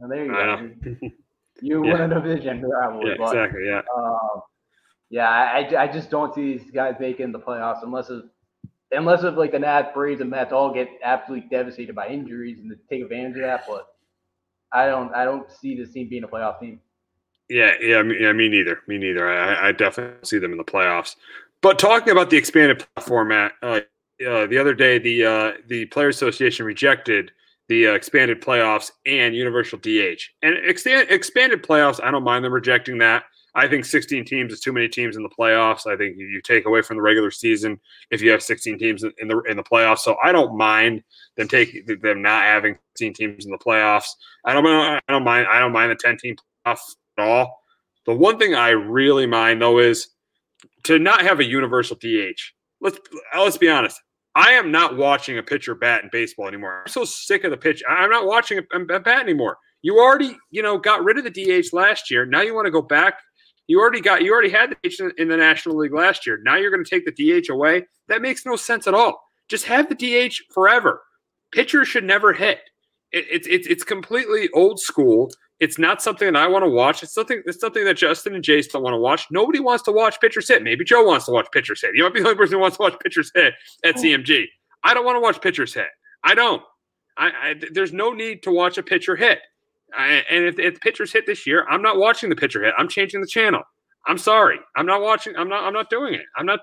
And there you go. You yeah. win a division, probably. Yeah, but, exactly. Yeah. Uh, yeah, I, I just don't see these guys making the playoffs unless it's unless if like the Nats, Braves, and Mets all get absolutely devastated by injuries and take advantage of that. But I don't I don't see this team being a playoff team. Yeah, yeah, me, yeah, me neither. Me neither. I, I definitely see them in the playoffs. But talking about the expanded format, uh, uh, the other day the uh, the Player Association rejected the uh, expanded playoffs and universal DH and expanded playoffs. I don't mind them rejecting that I think 16 teams is too many teams in the playoffs. I think you take away from the regular season if you have 16 teams in the in the playoffs. So I don't mind them taking them not having 16 teams in the playoffs. I don't I don't mind I don't mind the 10 team playoff at all. The one thing I really mind though is to not have a universal DH. Let's let's be honest. I am not watching a pitcher bat in baseball anymore. I'm so sick of the pitch. I'm not watching a, a bat anymore. You already, you know, got rid of the DH last year. Now you want to go back. You already got, you already had the DH in the National League last year. Now you're going to take the DH away. That makes no sense at all. Just have the DH forever. Pitchers should never hit. It's it, it's it's completely old school. It's not something that I want to watch. It's something it's something that Justin and Jace don't want to watch. Nobody wants to watch pitchers hit. Maybe Joe wants to watch pitchers hit. You might be the only person who wants to watch pitchers hit at oh. CMG. I don't want to watch pitchers hit. I don't. I, I there's no need to watch a pitcher hit. I, and if, if pitchers hit this year, I'm not watching the pitcher hit. I'm changing the channel. I'm sorry. I'm not watching. I'm not. I'm not doing it. I'm not.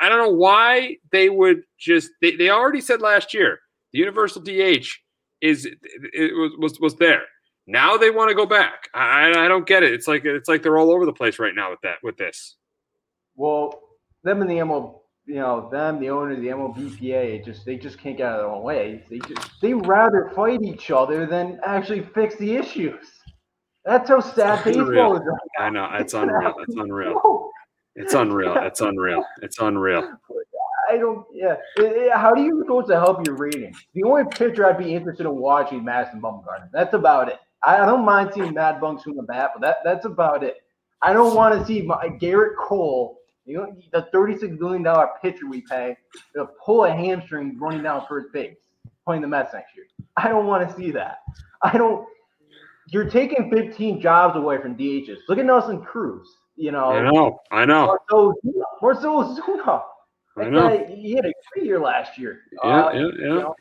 I don't know why they would just. They, they already said last year the universal DH is it was was, was there. Now they want to go back. I, I don't get it. It's like it's like they're all over the place right now with that with this. Well, them and the ML, you know, them, the owners, the MLBPA, just they just can't get out of their own way. They just they rather fight each other than actually fix the issues. That's how sad baseball is. Right I know it's unreal. It's unreal. It's unreal. It's unreal. It's unreal. I don't. Yeah. How do you supposed to help your rating? The only pitcher I'd be interested in watching Madison Bumgarner. That's about it. I don't mind seeing Mad Bunks from the bat, but that that's about it. I don't want to see my, Gerrit Cole, you know, the thirty-six billion dollar pitcher we pay, to pull a hamstring running down first base, playing the Mets next year. I don't want to see that. I don't. You're taking 15 jobs away from DHs. Look at Nelson Cruz. You know. I know. I know. Marcell, Marcell Ozuna. I know. Guy, he had a great year last year. Yeah, uh, yeah, yeah. You know,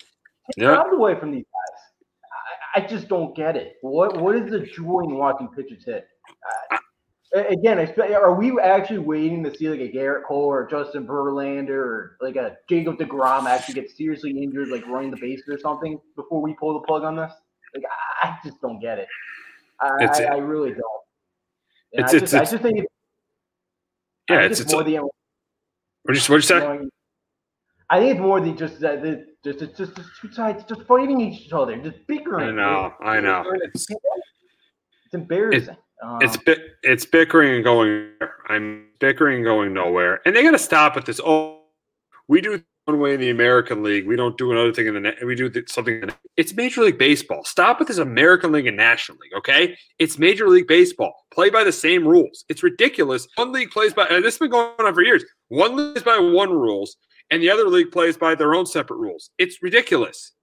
take yeah. jobs away from these guys. I just don't get it. What what is the joy in watching pitchers hit? Again, are we actually waiting to see like a Gerrit Cole or Justin Verlander or like a Jacob Degrom actually get seriously injured, like running the bases or something, before we pull the plug on this? Like, I just don't get it. I, I, I really don't. And it's, I, just, it's, I just think it's, yeah, it's, it's more the. What you what you say? I think it's more than just that. Just it's just, just two sides just fighting each other, just bickering. I know, I know. It's, it's embarrassing. Um, it's it's, it's bickering and going. I'm bickering and going nowhere, and they got to stop with this. Oh, we do one way in the American League. We don't do another thing in the. We do something. It's Major League Baseball. Stop with this American League and National League. Okay, it's Major League Baseball. Play by the same rules. It's ridiculous. One league plays by. this has been going on for years. One league plays by one rules and the other league plays by their own separate rules. It's ridiculous.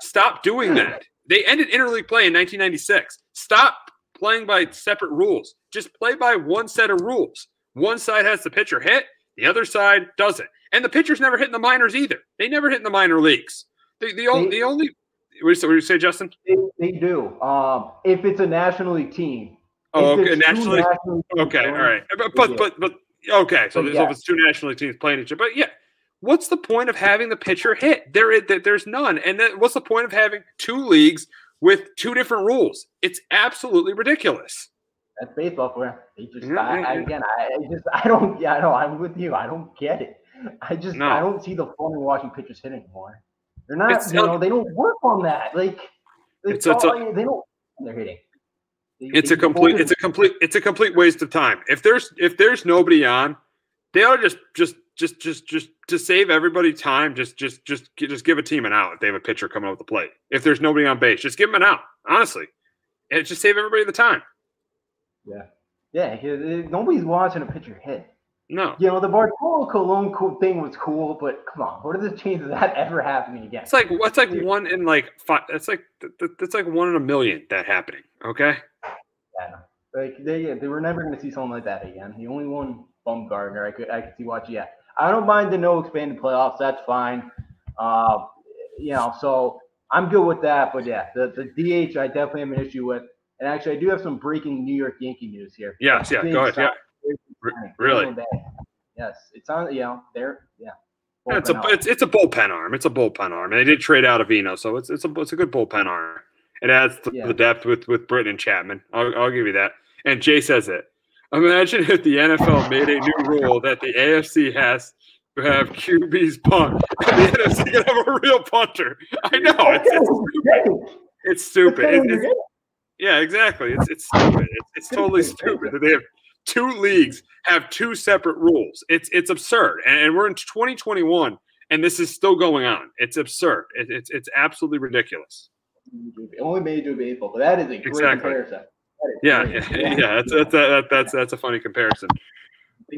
Stop doing that. They ended interleague play in 1996. Stop playing by separate rules. Just play by one set of rules. One side has the pitcher hit, the other side doesn't. And the pitchers never hit in the minors either. They never hit in the minor leagues. The, the, only, the only, what do you say, Justin? They, they do. Um, if it's a National League team. Oh, okay. National League. Okay. All right. But, but, but, but okay. So, but, yeah. if it's two National League teams playing each other. But yeah, what's the point of having the pitcher hit? There, there's none. And then what's the point of having two leagues with two different rules? It's absolutely ridiculous. That's baseball for you. Just, yeah, I, yeah, I, again, I just, I don't, yeah, I know, I'm with you. I don't get it. I just, no. I don't see the fun in watching pitchers hit anymore. They're not, it's, you know, they don't work on that. Like, it's, it's all, a, they don't. They're hitting. They, it's they a complete. It's a complete. It's a complete waste of time. If there's if there's nobody on, they ought to just just just just just to save everybody time, just just just just give a team an out if they have a pitcher coming up the plate. If there's nobody on base, just give them an out. Honestly, and just save everybody the time. Yeah, yeah. Nobody's watching a pitcher hit. No. You know the Bartolo Colon cool thing was cool, but come on, what are the chances of that ever happening again? It's like what's like Dude. one in like five. It's like that's like one in a million that happening. Okay. Yeah. Like they they were never going to see something like that again. The only one Bumgarner, I could I could see watching. Yeah, I don't mind the no expanded playoffs. That's fine. Uh, you know, so I'm good with that. But yeah, the, the DH I definitely have an issue with. And actually, I do have some breaking New York Yankee news here. Yes, yeah, go ahead. Yeah, really. Yes, it's on. You know, there. Yeah. yeah it's a it's, it's a bullpen arm. It's a bullpen arm, and they did trade Ottavino, so it's it's a it's a good bullpen arm. It adds to yeah. the depth with with Britton and Chapman. I'll, I'll give you that. And Jay says it. Imagine if the NFL made a new rule that the AFC has to have QBs punt, and the NFC can have a real punter. I know it's, it's stupid. It's stupid. It's, it's, yeah, exactly. It's it's stupid. It's, it's totally stupid that they have two leagues have two separate rules. It's it's absurd, and, and we're in 2021, and this is still going on. It's absurd. It, it's it's absolutely ridiculous. Only Major Baseball, but that is a great exactly. comparison. Yeah, yeah, yeah, That's that's that, that's that's a funny comparison.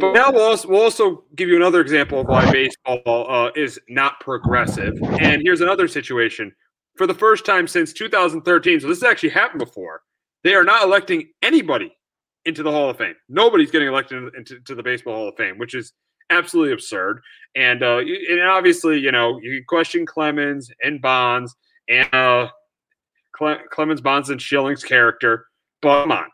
But now we'll also, we'll also give you another example of why baseball uh, is not progressive. And here's another situation. For the first time since 2013, so this has actually happened before, they are not electing anybody into the Hall of Fame. Nobody's getting elected into to the Baseball Hall of Fame, which is absolutely absurd. And uh, and obviously, you know, you question Clemens and Bonds and uh, Cle- Clemens, Bonds, and Schilling's character. But come on,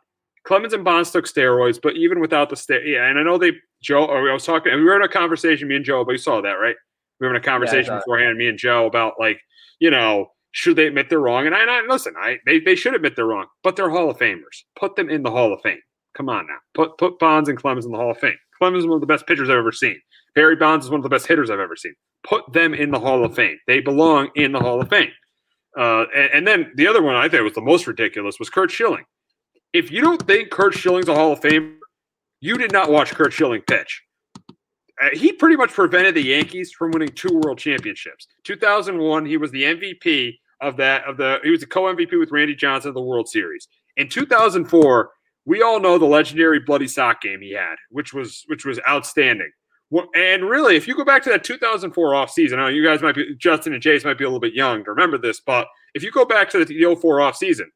Clemens and Bonds took steroids, but even without the steroids, yeah, and I know they Joe. Or I was talking, we were in a conversation, me and Joe, but you saw that, right? We were in a conversation yeah, beforehand, me and Joe, about like, you know, should they admit they're wrong? And I, and I listen, I they, they should admit they're wrong, but they're Hall of Famers. Put them in the Hall of Fame. Come on now. Put put Bonds and Clemens in the Hall of Fame. Clemens is one of the best pitchers I've ever seen. Barry Bonds is one of the best hitters I've ever seen. Put them in the Hall of Fame. They belong in the Hall of Fame. Uh, and, and, then the other one I think was the most ridiculous was Curt Schilling. If you don't think Curt Schilling's a Hall of Fame, you did not watch Curt Schilling pitch. Uh, he pretty much prevented the Yankees from winning two World Championships. 2001, he was the MVP of that of the he was the co-MVP with Randy Johnson of the World Series. In 2004, we all know the legendary bloody sock game he had, which was which was outstanding. And really, if you go back to that 2004 offseason, I know you guys might be Justin and Jace might be a little bit young to remember this, but if you go back to the 04 offseason,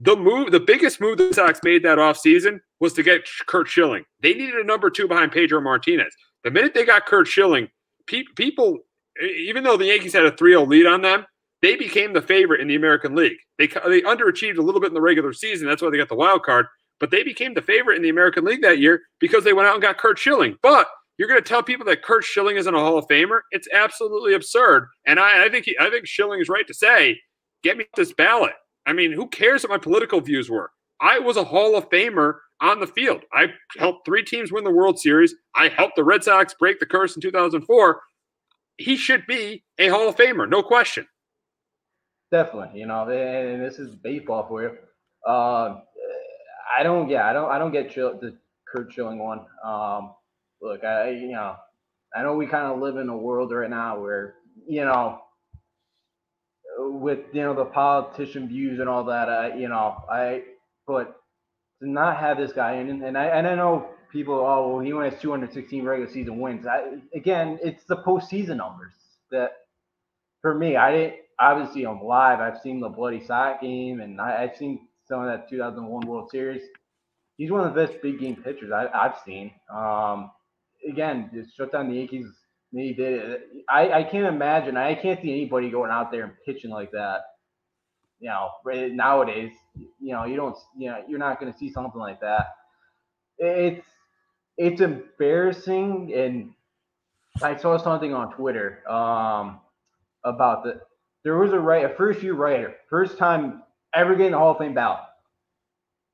the move, the biggest move the Sox made that offseason was to get Curt Schilling. They needed a number two behind Pedro Martinez. The minute they got Curt Schilling, pe- people, even though the Yankees had a 3 0 lead on them, they became the favorite in the American League. They, they underachieved a little bit in the regular season. That's why they got the wild card but they became the favorite in the American League that year because they went out and got Curt Schilling. But you're going to tell people that Curt Schilling isn't a Hall of Famer? It's absolutely absurd. And I, I think he, I think Schilling is right to say, get me this ballot. I mean, who cares what my political views were? I was a Hall of Famer on the field. I helped three teams win the World Series. I helped the Red Sox break the curse in 2004. He should be a Hall of Famer, no question. Definitely, you know, and this is baseball for you. Uh, I don't. Yeah, I don't. I don't get chill, the Curt Schilling one. Um, look, I you know, I know we kind of live in a world right now where you know, with you know the politician views and all that. I you know I but to not have this guy in, and I and I know people. Oh, well, he only has 216 regular season wins. I, again, it's the postseason numbers that for me. I didn't obviously I'm live. I've seen the bloody sock game, and I, I've seen some of that 2001 World Series. He's one of the best big game pitchers I, have seen. Um, again, just shut down the Yankees. He did it. I, I can't imagine. I can't see anybody going out there and pitching like that. You know, nowadays, you know, you don't, you know, you're not going to see something like that. It's it's embarrassing, and I saw something on Twitter um, about the there was a right a first year writer, first time ever getting in the Hall of Fame ballot.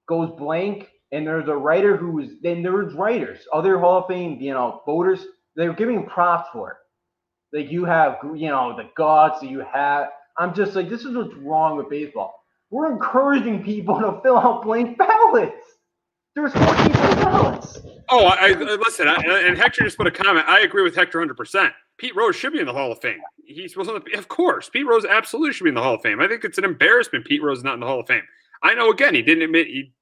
Goes blank, and there's a writer who was then there was writers, other Hall of Fame, you know, voters, they were giving props for it. Like you have, you know, the gods that you have. I'm just like, this is what's wrong with baseball. We're encouraging people to fill out blank ballots. There's 14 ballots. Oh, I, I listen, I, and Hector just put a comment. I agree with Hector 100. percent Pete Rose should be in the Hall of Fame. He's was on the, of course. Pete Rose absolutely should be in the Hall of Fame. I think it's an embarrassment Pete Rose is not in the Hall of Fame. I know again he didn't admit he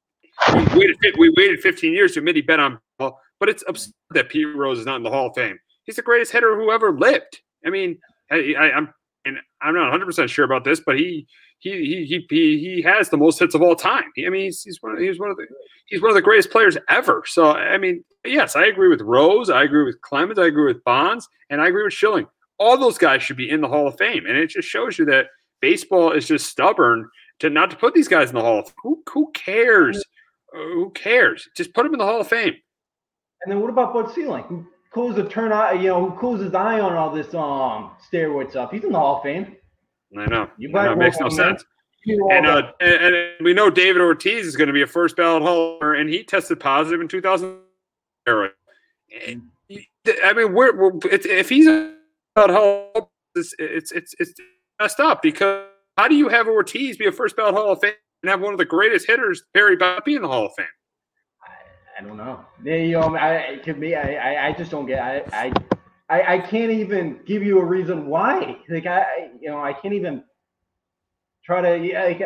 waited we waited 15 years to admit he bet on ball, but it's absurd that Pete Rose is not in the Hall of Fame. He's the greatest hitter who ever lived. I mean, I, I, I'm and I'm not 100 percent sure about this, but he he he he he has the most hits of all time. I mean, he's he's one of, he's one of the he's one of the greatest players ever. So I mean, yes, I agree with Rose, I agree with Clemens, I agree with Bonds, and I agree with Schilling. All those guys should be in the Hall of Fame, and it just shows you that baseball is just stubborn to not to put these guys in the Hall of Who who cares? Who cares? Just put them in the Hall of Fame. And then what about Bud Selig, who closed the turn eye, you know, who closed his eye on all this um steroid stuff? He's in the Hall of Fame. I know. You I know, makes no sense. And, uh, and, and we know David Ortiz is going to be a first ballot Hall, and he tested positive in 2000. I mean, we're, we're if he's a Hall, it's, it's it's it's messed up because how do you have Ortiz be a first ballot Hall of Fame and have one of the greatest hitters, Barry Bonds, be in the Hall of Fame? I, I don't know. You know, I to me, I, I just don't get. I, I I I can't even give you a reason why. Like I, you know, I can't even try to. Like,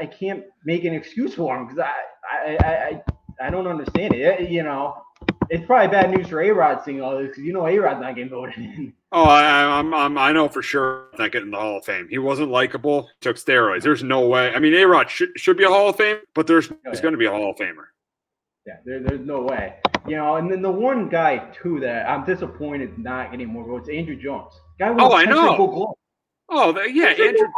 I can't make an excuse for him because I, I I I don't understand it. You know, it's probably bad news for A Rod seeing all this because you know A Rod's not getting voted in. Oh, I, I'm, I'm, I know for sure not getting the Hall of Fame. He wasn't likable. Took steroids. There's no way. I mean, A Rod should should be a Hall of Fame, but there's oh, he's going to be a Hall of Famer. Yeah, there, there's no way. You know, and then the one guy too that I'm disappointed not getting more votes, Andruw Jones. Guy oh, I know. Oh, yeah, Andruw.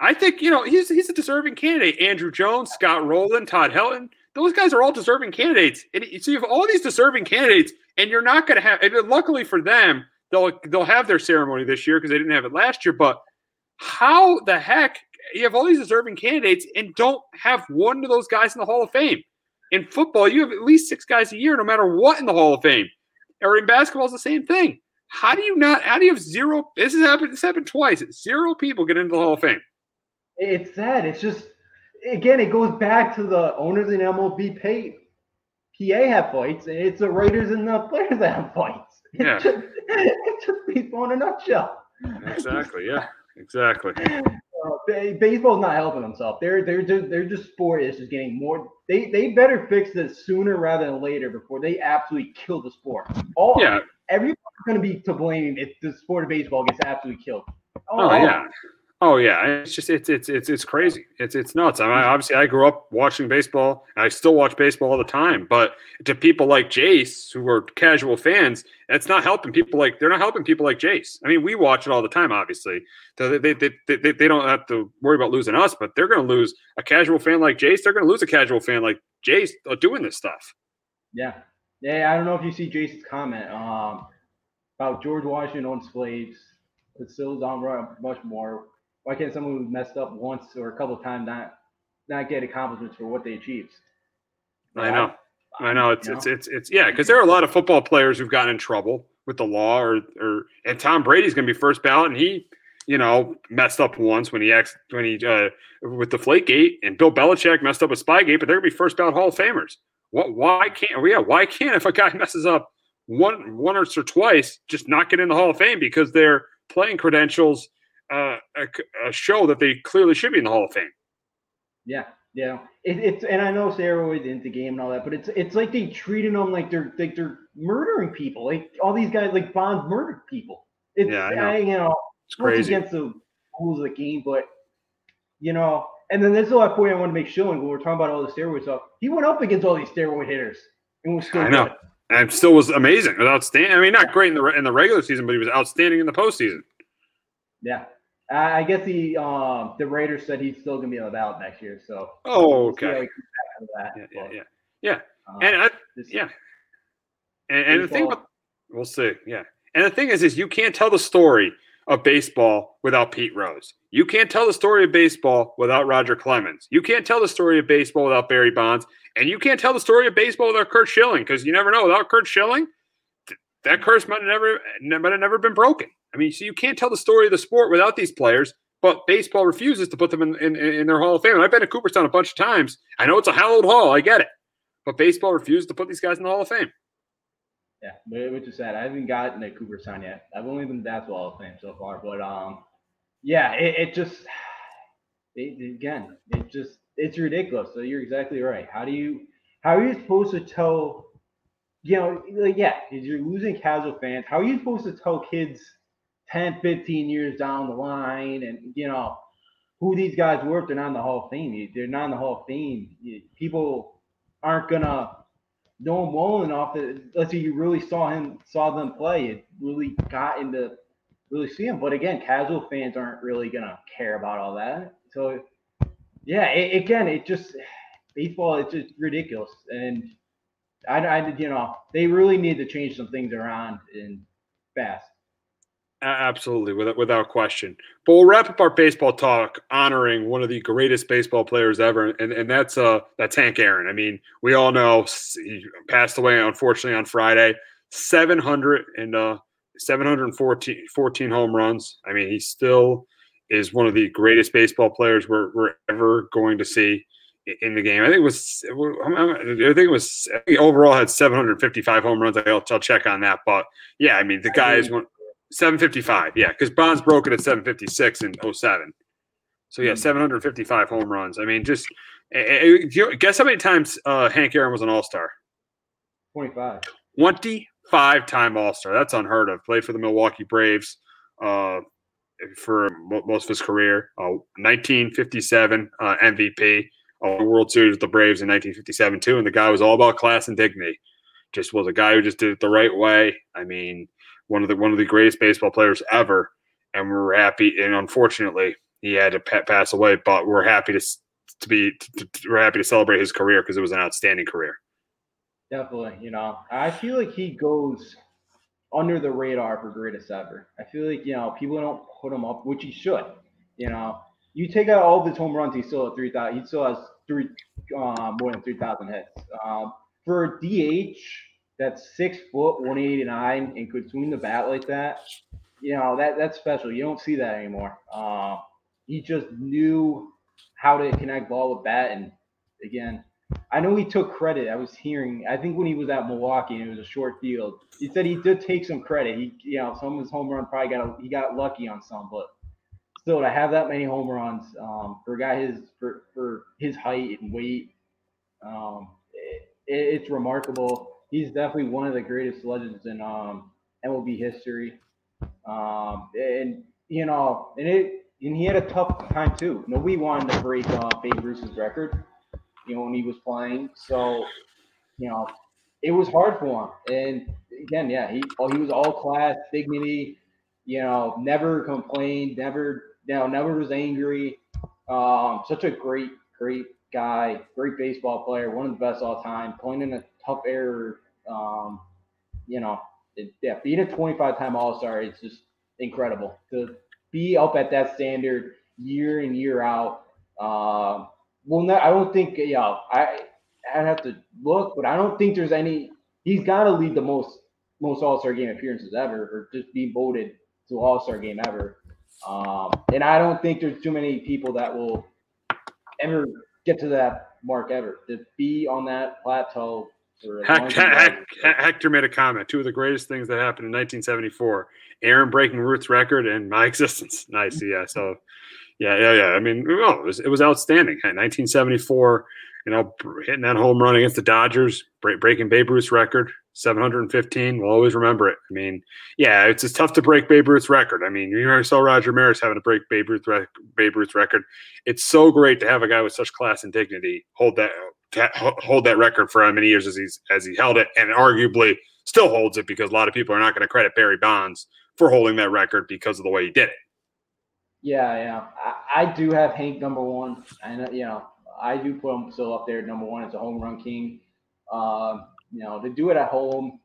I think you know he's he's a deserving candidate. Andruw Jones, Scott Rolen, Todd Helton those guys are all deserving candidates. And so you have all these deserving candidates, and you're not going to have. And luckily for them, they'll they'll have their ceremony this year because they didn't have it last year. But how the heck you have all these deserving candidates and don't have one of those guys in the Hall of Fame? In football, you have at least six guys a year, no matter what, in the Hall of Fame. Or in basketball, it's the same thing. How do you not? How do you have zero? This has happened. This happened twice. Zero people get into the Hall of Fame. It's sad. It's just again, it goes back to the owners in MLB pay. PA have fights, and it's the writers and the players that have fights. Yeah. It's just, it's just baseball in a nutshell. Exactly. Yeah. Exactly. Uh, baseball's not helping themselves. They're they're just they're just sport is just getting more. They they better fix this sooner rather than later before they absolutely kill the sport. All yeah. Everyone's going to be to blame if the sport of baseball gets absolutely killed. oh yeah. Oh yeah, it's just it's it's it's it's crazy. It's it's nuts. I mean, obviously, I grew up watching baseball. I still watch baseball all the time. But to people like Jace, who are casual fans, that's not helping people like they're not helping people like Jace. I mean, we watch it all the time. Obviously, they they they they, they don't have to worry about losing us, but they're going to lose a casual fan like Jace. They're going to lose a casual fan like Jace doing this stuff. Yeah, yeah. I don't know if you see Jace's comment um, about George Washington owns slaves. It still on much more why can't someone who messed up once or a couple of times not not get accomplishments for what they achieved? I know. I know it's, it's it's it's yeah because there are a lot of football players who've gotten in trouble with the law or or and Tom Brady's going to be first ballot and he you know messed up once when he ex when he uh with the flake gate and Bill Belichick messed up with Spygate but they're going to be first ballot Hall of Famers. What why can't yeah why can't if a guy messes up one once or twice just not get in the Hall of Fame because their playing credentials uh, a, a, show that they clearly should be in the Hall of Fame. Yeah, yeah. It, it's and I know steroids into game and all that, but it's it's like they treated them like they're like they're murdering people. Like all these guys, like Bonds murdered people. It's yeah, I know. You know, it's crazy against the rules of the game, but you know. And then this is the point I want to make sure when we're talking about all the steroid stuff. He went up against all these steroid hitters and was still I know. And still was amazing. It was outstanding. I mean, not great in the in the regular season, but he was outstanding in the postseason. Yeah, I guess the um, the Raiders said he's still gonna be on the ballot next year. So oh, okay. Yeah, yeah, yeah, yeah, um, and I, yeah, and, and the thing about we'll see, yeah, and the thing is, is you can't tell the story of baseball without Pete Rose. You can't tell the story of baseball without Roger Clemens. You can't tell the story of baseball without Barry Bonds, and you can't tell the story of baseball without Curt Schilling because you never know. Without Curt Schilling, that curse might have never might have never been broken. I mean, so you can't tell the story of the sport without these players, but baseball refuses to put them in, in, in their Hall of Fame. And I've been to Cooperstown a bunch of times. I know it's a hallowed hall. I get it. But baseball refuses to put these guys in the Hall of Fame. Yeah, which is sad. I haven't gotten to Cooperstown yet. I've only been to that Hall of Fame so far. But um, yeah, it, it just it, again, it just it's ridiculous. So you're exactly right. How do you how are you supposed to tell you know, like, yeah, you're losing casual fans. How are you supposed to tell kids 10, 15 years down the line and, you know, who these guys were if they're not in the Hall of Fame? They're not in the Hall of Fame. People aren't to know him well enough that, let's say you really saw him, saw them play. It really got into really see him. But again, casual fans aren't really to care about all that. So, yeah, it, again, it just, baseball, it's just ridiculous. And, I, I, you know, they really need to change some things around and fast. Absolutely, without without question. But we'll wrap up our baseball talk honoring one of the greatest baseball players ever, and, and that's uh that's Hank Aaron. I mean, we all know he passed away unfortunately on Friday. 700 and uh 714 14 home runs. I mean, he still is one of the greatest baseball players we're, we're ever going to see in the game. I think it was I think it was overall had 755 home runs. I'll, I'll check on that, but yeah, I mean the guy is one 755. Yeah, because Bonds broke it at 756 in 07. So yeah, 755 home runs. I mean, just guess how many times uh, Hank Aaron was an All Star? 25. 25 time All Star. That's unheard of. Played for the Milwaukee Braves uh, for most of his career. Uh, 1957 uh, MVP. Uh, World Series with the Braves in 1957 too, and the guy was all about class and dignity. Just was a guy who just did it the right way. I mean, one of the one of the greatest baseball players ever, and we're happy. And unfortunately, he had to pass away, but we're happy to to be to, to, we're happy to celebrate his career because it was an outstanding career. Definitely, you know, I feel like he goes under the radar for greatest ever. I feel like you know people don't put him up, which he should. You know, you take out all of his home runs, he still at three thousand. He still has three uh, more than three thousand hits. Um, for DH, that's six foot, 189, and could swing the bat like that, you know, that that's special. You don't see that anymore. Uh, he just knew how to connect ball with bat. And again, I know he took credit. I was hearing, I think when he was at Milwaukee and it was a short field, he said he did take some credit. He, you know, some of his home run probably got, he got lucky on some, but still to have that many home runs um, for a guy his, for, for his height and weight, um, it, it's remarkable he's definitely one of the greatest legends in um, MLB history. Um, and you know, and it and he had a tough time too. You know, we wanted to break uh, Babe Ruth's record, you know, when he was playing. So, you know, it was hard for him. And again, yeah, he oh, he was all class, dignity. You know, never complained, never you know, never was angry. Um, such a great, great guy, great baseball player, one of the best all time, playing in a tough error. Um, you know, it, yeah, being a 25 time All Star, it's just incredible to be up at that standard year in year out. Um, well, no, I don't think, yeah, I I'd have to look, but I don't think there's any. He's got to lead the most most All Star game appearances ever, or just be voted to All Star game ever. Um, and I don't think there's too many people that will ever get to that mark ever to be on that plateau Hector made a comment. Two of the greatest things that happened in 1974: Aaron breaking Ruth's record and my existence. Nice, yeah. So, yeah, yeah, yeah. I mean, oh, it was, it was outstanding. 1974, you know, hitting that home run against the Dodgers, break, breaking Babe Ruth's record, 715. We'll always remember it. I mean, yeah, it's just tough to break Babe Ruth's record. I mean, you already saw Roger Maris having to break Babe Ruth Babe Ruth's record. It's so great to have a guy with such class and dignity hold that hold that record for as many years as he's as he held it, and arguably still holds it because a lot of people are not going to credit Barry Bonds for holding that record because of the way he did it. Yeah, yeah, I, I do have Hank number one, and you know I do put him still up there number one as a home run king. Um, you know to do it at home,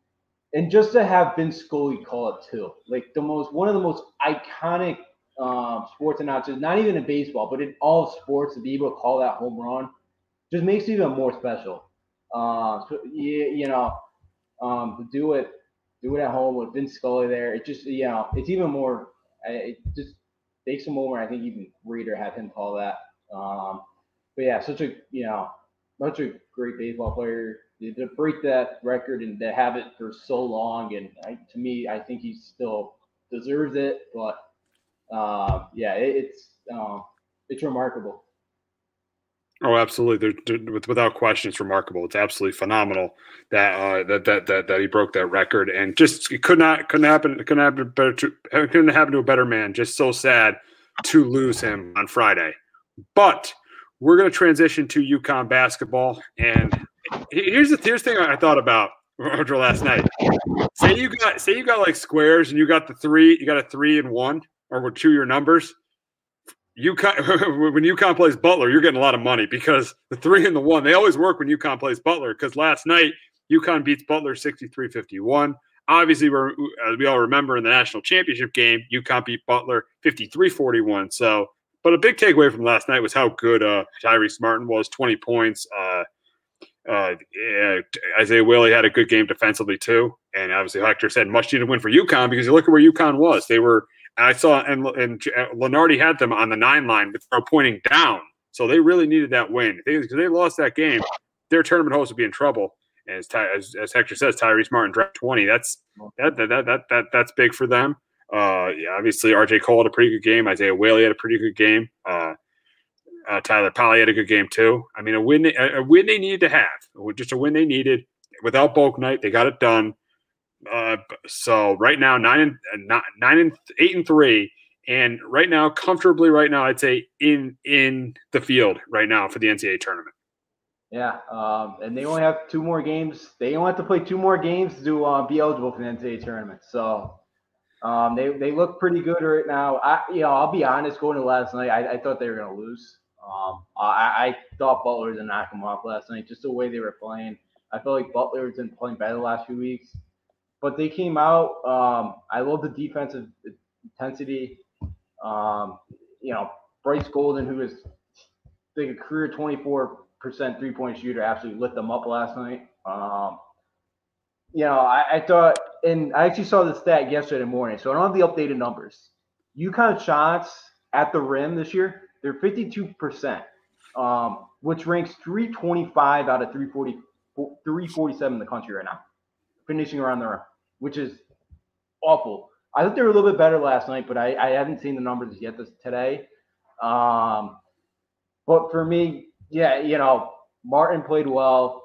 and just to have Vin Scully call it too, like the most one of the most iconic um, sports announcers, not even in baseball, but in all sports, to be able to call that home run just makes it even more special. Uh, so, you, you know, um, to do it, do it at home with Vin Scully there. It just, you know, it's even more. It just makes a moment. I think even greater have him call that. Um, but yeah, such a you know, such a great baseball player to break that record and to have it for so long. And I, to me, I think he still deserves it. But uh, yeah, it, it's um, it's remarkable. Oh, absolutely. They're, without question, it's remarkable. It's absolutely phenomenal that uh, that, that that that he broke that record, and just it could not couldn't happen. Couldn't happen better. To, couldn't happen to a better man. Just so sad to lose him on Friday. But we're going to transition to UConn basketball, and here's the here's the thing I thought about last night. Say you got say you got like squares, and you got the three, you got a three and one, or two your numbers UConn when UConn plays Butler, you're getting a lot of money because the three and the one they always work when UConn plays Butler. Because last night UConn beats Butler 63-51. obviously, we're, as we all remember in the national championship game, UConn beat Butler 53 41. So, but a big takeaway from last night was how good uh, Tyrese Martin was 20 points. Uh, uh, Isaiah Whaley had a good game defensively too, and obviously Hector said much needed win for UConn because you look at where UConn was. They were I saw and and Lunardi had them on the nine line, but they're pointing down, so they really needed that win because they, they, lost that game. Their tournament host would be in trouble. And as, as, as Hector says, Tyrese Martin dropped twenty. That's that that that, that, that that's big for them. Uh, yeah, obviously RJ Cole had a pretty good game. Isaiah Whaley had a pretty good game. Uh, uh, Tyler Polley had a good game too. I mean, a win, a, a win they needed to have, just a win they needed. Without Bouknight, they got it done. Uh, so right now, nine and uh, nine and eight and three, and right now, comfortably, right now, I'd say in in the field right now for the NCAA tournament. Yeah, um, and they only have two more games. They only have to play two more games to uh, be eligible for the NCAA tournament. So um, they they look pretty good right now. I you know I'll be honest, going to last night, I, I thought they were going to lose. Um, I, I thought Butler was going to knock them off last night, just the way they were playing. I felt like Butler has been playing better the last few weeks, but they came out. Um, I love the defensive intensity. Um, you know, Bryce Golden, who is like a career 24% three point shooter, absolutely lit them up last night. Um, you know, I, I, thought, and I actually saw the stat yesterday morning, so I don't have the updated numbers. UConn shots at the rim this year they're 52%, um, which ranks 325 out of 340, 347 in the country right now, finishing around the rim, which is awful. I thought they were a little bit better last night, but I, I haven't seen the numbers yet this, today. Um, but for me, yeah, you know, Martin played well.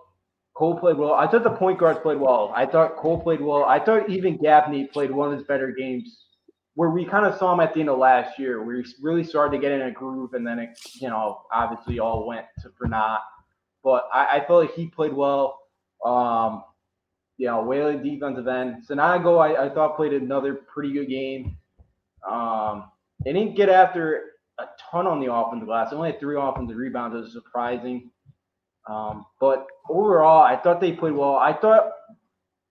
Cole played well. I thought the point guards played well. I thought Cole played well. I thought even Gaffney played one of his better games where we kind of saw him at the end of last year, where he really started to get in a groove, and then it, you know, obviously all went to for naught. But I, I felt like he played well. Um, you know, Whaley defensive end. Sanogo, I, I thought played another pretty good game. Um, they didn't get after a ton on the offensive glass. They only had three offensive rebounds. It was surprising. Um, but overall, I thought they played well. I thought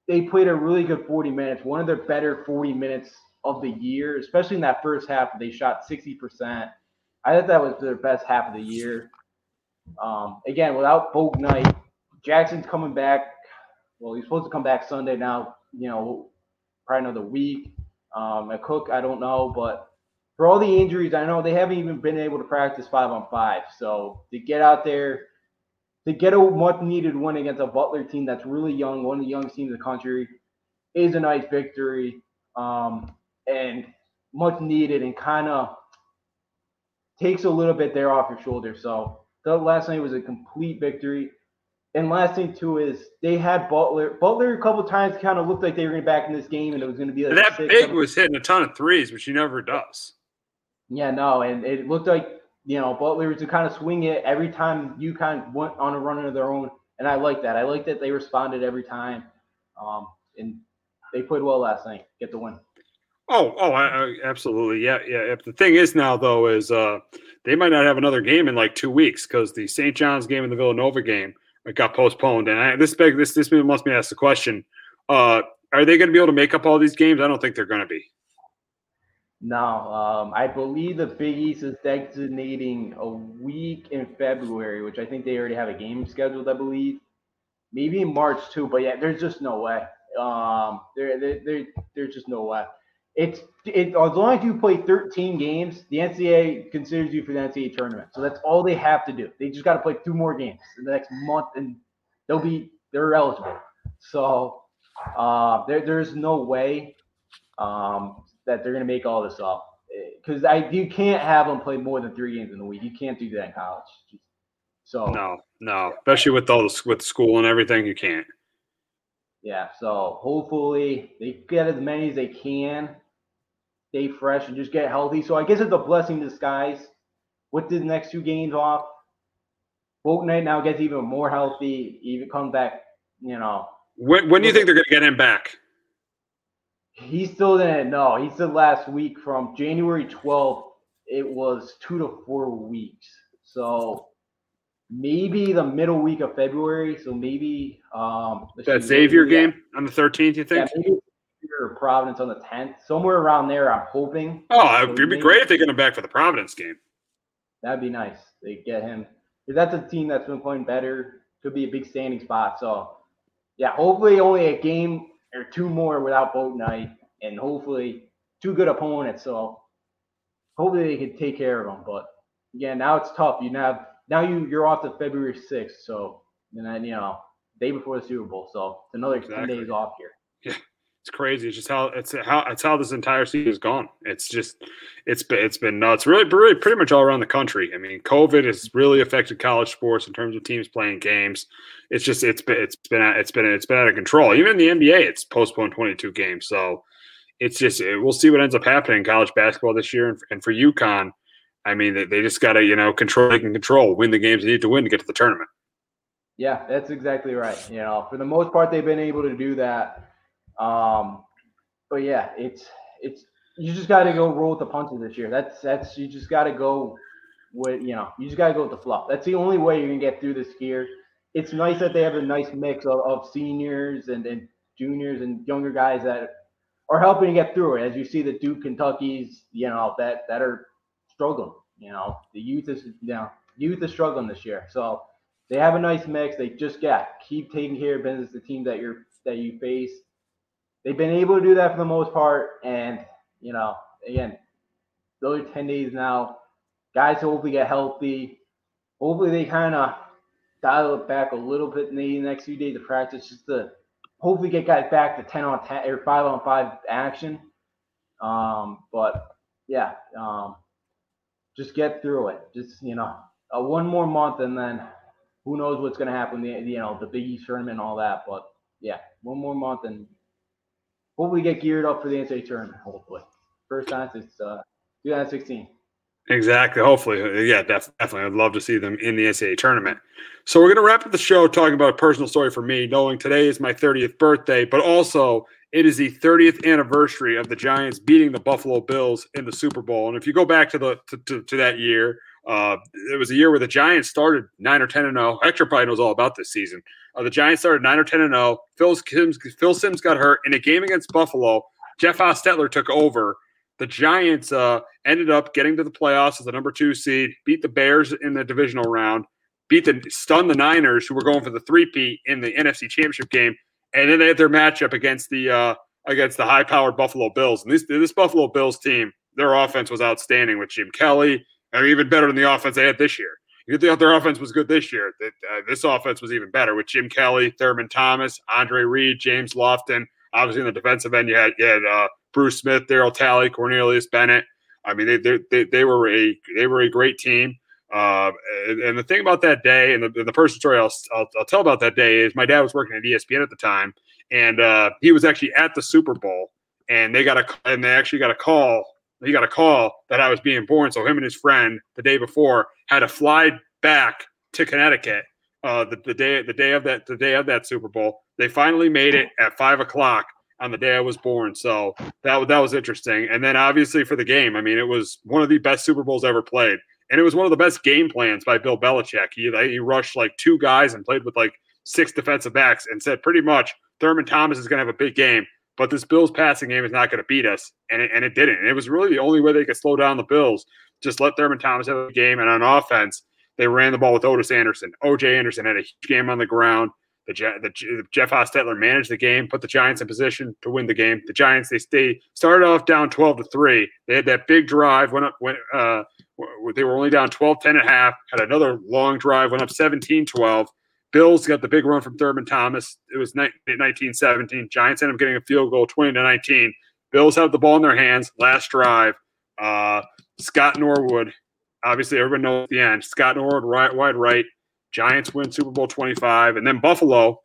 they played a really good 40 minutes. One of their better 40 minutes of the year, especially in that first half. They shot 60%. I thought that was their best half of the year. Um, again, without Bouknight, Jackson's coming back. Well, he's supposed to come back Sunday now, you know, probably another week. Um, Akok, I don't know, but for all the injuries, I know they haven't even been able to practice five on five. So to get out there, to get a much needed win against a Butler team that's really young, one of the youngest teams in the country, is a nice victory. Um, and much needed and kind of takes a little bit there off your shoulder. So the last night was a complete victory. And last thing too is they had Butler. Butler a couple times kind of looked like they were going to back in this game, and it was going to be like that. Six, big seven. was hitting a ton of threes, which he never does. Yeah, no, and it looked like you know Butler to kind of swing it every time you kind of went on a run of their own, and I like that. I like that they responded every time, um, and they played well last night. Get the win. Oh, oh, I, I, absolutely, yeah, yeah. The thing is now though is uh, they might not have another game in like two weeks because the St. John's game and the Villanova game got postponed. And I, this big, this this must me ask the question: uh, Are they going to be able to make up all these games? I don't think they're going to be. No, um, I believe the Big East is designating a week in February, which I think they already have a game scheduled. I believe maybe in March too, but yeah, there's just no way. Um, there, there, there there's just no way it's it, as long as you play 13 games, the NCAA considers you for the NCAA tournament. So that's all they have to do. They just got to play two more games in the next month, and they'll be they're eligible. So uh, there, there's no way um, that they're going to make all this up eh, because I you can't have them play more than three games in a week. You can't do that in college. So no, no, especially with all this with school and everything, you can't. Yeah, so hopefully they get as many as they can stay fresh and just get healthy. So I guess it's a blessing in disguise with the next two games off. Bouknight now gets even more healthy, even comes back, you know. When, when do you think they're going to get him back? He still didn't know. He said last week from January 12th, it was two to four weeks. So maybe the middle week of February. So maybe um that Xavier game on the 13th, you think? Yeah, maybe, Providence on the 10th. Somewhere around there, I'm hoping. Oh, it'd be great if they get him back for the Providence game. That'd be nice. They get him. That's a team that's been playing better. Could be a big standing spot. So, yeah, hopefully only a game or two more without Bouknight, and hopefully two good opponents. So, hopefully they can take care of them. But yeah, now it's tough. You have now you you're off to February 6th. So, and then you know day before the Super Bowl. So it's another exactly. 10 days off here. Yeah. It's crazy. It's just how it's how it's how this entire season has gone. It's just it's been it's been nuts. Really, really, pretty much all around the country. I mean, COVID has really affected college sports in terms of teams playing games. It's just it's been it's been it's been it's been out of control. Even in the NBA, it's postponed 22 games. So it's just we'll see what ends up happening in college basketball this year. And, and for UConn, I mean, they, they just got to you know control they can control, win the games they need to win to get to the tournament. Yeah, that's exactly right. You know, for the most part, they've been able to do that. Um, but yeah, it's it's you just got to go roll with the punches this year. That's that's you just got to go with you know you just got to go with the fluff. That's the only way you're gonna get through this year. It's nice that they have a nice mix of, of seniors and, and juniors and younger guys that are helping get through it. As you see the Duke Kentuckies, you know that that are struggling. You know the youth is you know youth is struggling this year. So they have a nice mix. They just got keep taking care of business. The team that you're that you face, they've been able to do that for the most part. And you know, again, those are ten days now. Guys hopefully get healthy. Hopefully they kind of dial it back a little bit in the next few days of practice, just to hopefully get guys back to ten on ten or five on five action. Um, but yeah, um, just get through it. Just you know, uh, one more month and then who knows what's going to happen? The you know the Big East tournament and all that. But yeah, one more month and hopefully get geared up for the NCAA tournament. Hopefully, first time since uh, 2016. Exactly. Hopefully, yeah, def- definitely. I'd love to see them in the NCAA tournament. So we're going to wrap up the show talking about a personal story for me, knowing today is my 30th birthday, but also it is the 30th anniversary of the Giants beating the Buffalo Bills in the Super Bowl. And if you go back to the to, to, to that year, uh, it was a year where the Giants started nine or ten and zero. Oh. Hector probably knows all about this season. Uh, the Giants started nine or ten and zero. Oh. Phil Simms, Phil Simms got hurt in a game against Buffalo. Jeff Hostetler took over. The Giants uh, ended up getting to the playoffs as the number two seed, beat the Bears in the divisional round, beat the stunned the Niners, who were going for the three-peat in the NFC Championship game, and then they had their matchup against the uh, against the high-powered Buffalo Bills. And this this Buffalo Bills team, their offense was outstanding with Jim Kelly or even better than the offense they had this year. You thought their offense was good this year. Uh, this offense was even better with Jim Kelly, Thurman Thomas, Andre Reed, James Lofton. Obviously, in the defensive end, you had, you had uh, Bruce Smith, Darryl Talley, Cornelius Bennett. I mean, they, they, they, were a they were a great team. Uh, and, and, the thing about that day, and the, the person story I'll, I'll, I'll, tell about that day is my dad was working at ESPN at the time, and uh, he was actually at the Super Bowl, and they got a and they actually got a call he got a call that I was being born. So him and his friend the day before had to fly back to Connecticut uh, the, the day the day of that the day of that Super Bowl. They finally made it at five o'clock on the day I was born. So that that was interesting. And then obviously for the game, I mean, it was one of the best Super Bowls ever played, and it was one of the best game plans by Bill Belichick. He he rushed like two guys and played with like six defensive backs and said pretty much Thurman Thomas is going to have a big game but this Bills passing game is not going to beat us, and it, and it didn't. And it was really the only way they could slow down the Bills. Just let Thurman Thomas have a game, and on offense, they ran the ball with Ottis Anderson. OJ Anderson had a huge game on the ground. The, the, Jeff Hostetler managed the game, put the Giants in position to win the game. The Giants they stay started off down 12 to 3. They had that big drive, went up went uh they were only down 12 10 and a half, had another long drive, went up 17 12. Bills got the big run from Thurman Thomas. It was 19 17. Giants end up getting a field goal 20 to 19. Bills have the ball in their hands. Last drive. Uh, Scott Norwood, obviously, everyone knows the end. Scott Norwood, right, wide right. Giants win Super Bowl 25. And then Buffalo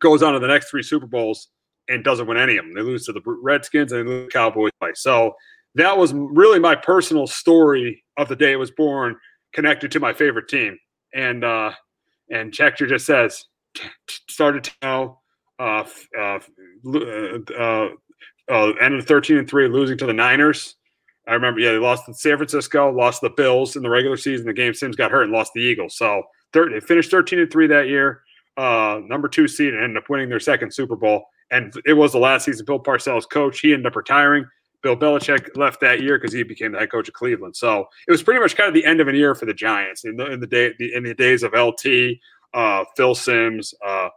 goes on to the next three Super Bowls and doesn't win any of them. They lose to the Redskins and they lose the Cowboys. So that was really my personal story of the day it was born, connected to my favorite team. And uh, and Schechter just says, started to know, uh, uh, uh, uh, ended 13 and 3, losing to the Niners. I remember, yeah, they lost to San Francisco, lost the Bills in the regular season. The game Simms got hurt and lost the Eagles. So thir- they finished 13 and 3 that year, uh, number two seed, and ended up winning their second Super Bowl. and it was the last season. Bill Parcells coach. He ended up retiring. Bill Belichick left that year because he became the head coach of Cleveland. So it was pretty much kind of the end of an year for the Giants in the in the day the, in the days of LT, uh, Phil Simms, Uh,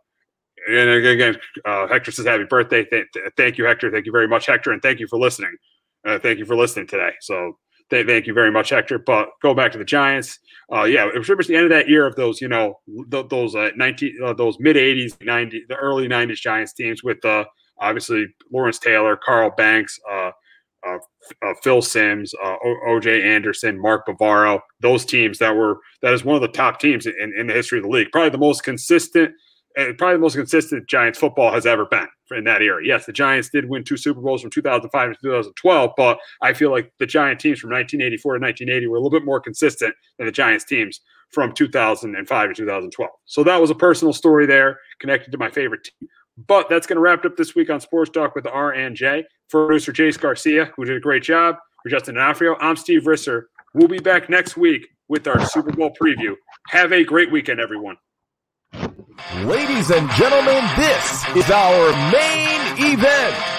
and again, uh, Hector says happy birthday. Th- th- thank you, Hector. Thank you very much, Hector, and thank you for listening. Uh, thank you for listening today. So th- thank you very much, Hector. But go back to the Giants. Uh, yeah, it was pretty much the end of that year of those, you know, th- those uh, nineteen, those mid '80s, '90, the early '90s Giants teams with uh, obviously Lawrence Taylor, Carl Banks, uh, uh, Phil Simms, uh, OJ Anderson, Mark Bavaro, those teams that were that is one of the top teams in, in the history of the league. Probably the most consistent, uh, probably the most consistent Giants football has ever been in that era. Yes, the Giants did win two Super Bowls from 2005 to 2012, but I feel like the Giant teams from 1984 to 1980 were a little bit more consistent than the Giants teams from 2005 to 2012. So that was a personal story there connected to my favorite team. But that's going to wrap up this week on Sports Talk with R and J. For producer Jace Garcia, who did a great job, for Justin D'Onofrio, I'm Steve Risser. We'll be back next week with our Super Bowl preview. Have a great weekend, everyone. Ladies and gentlemen, this is our main event.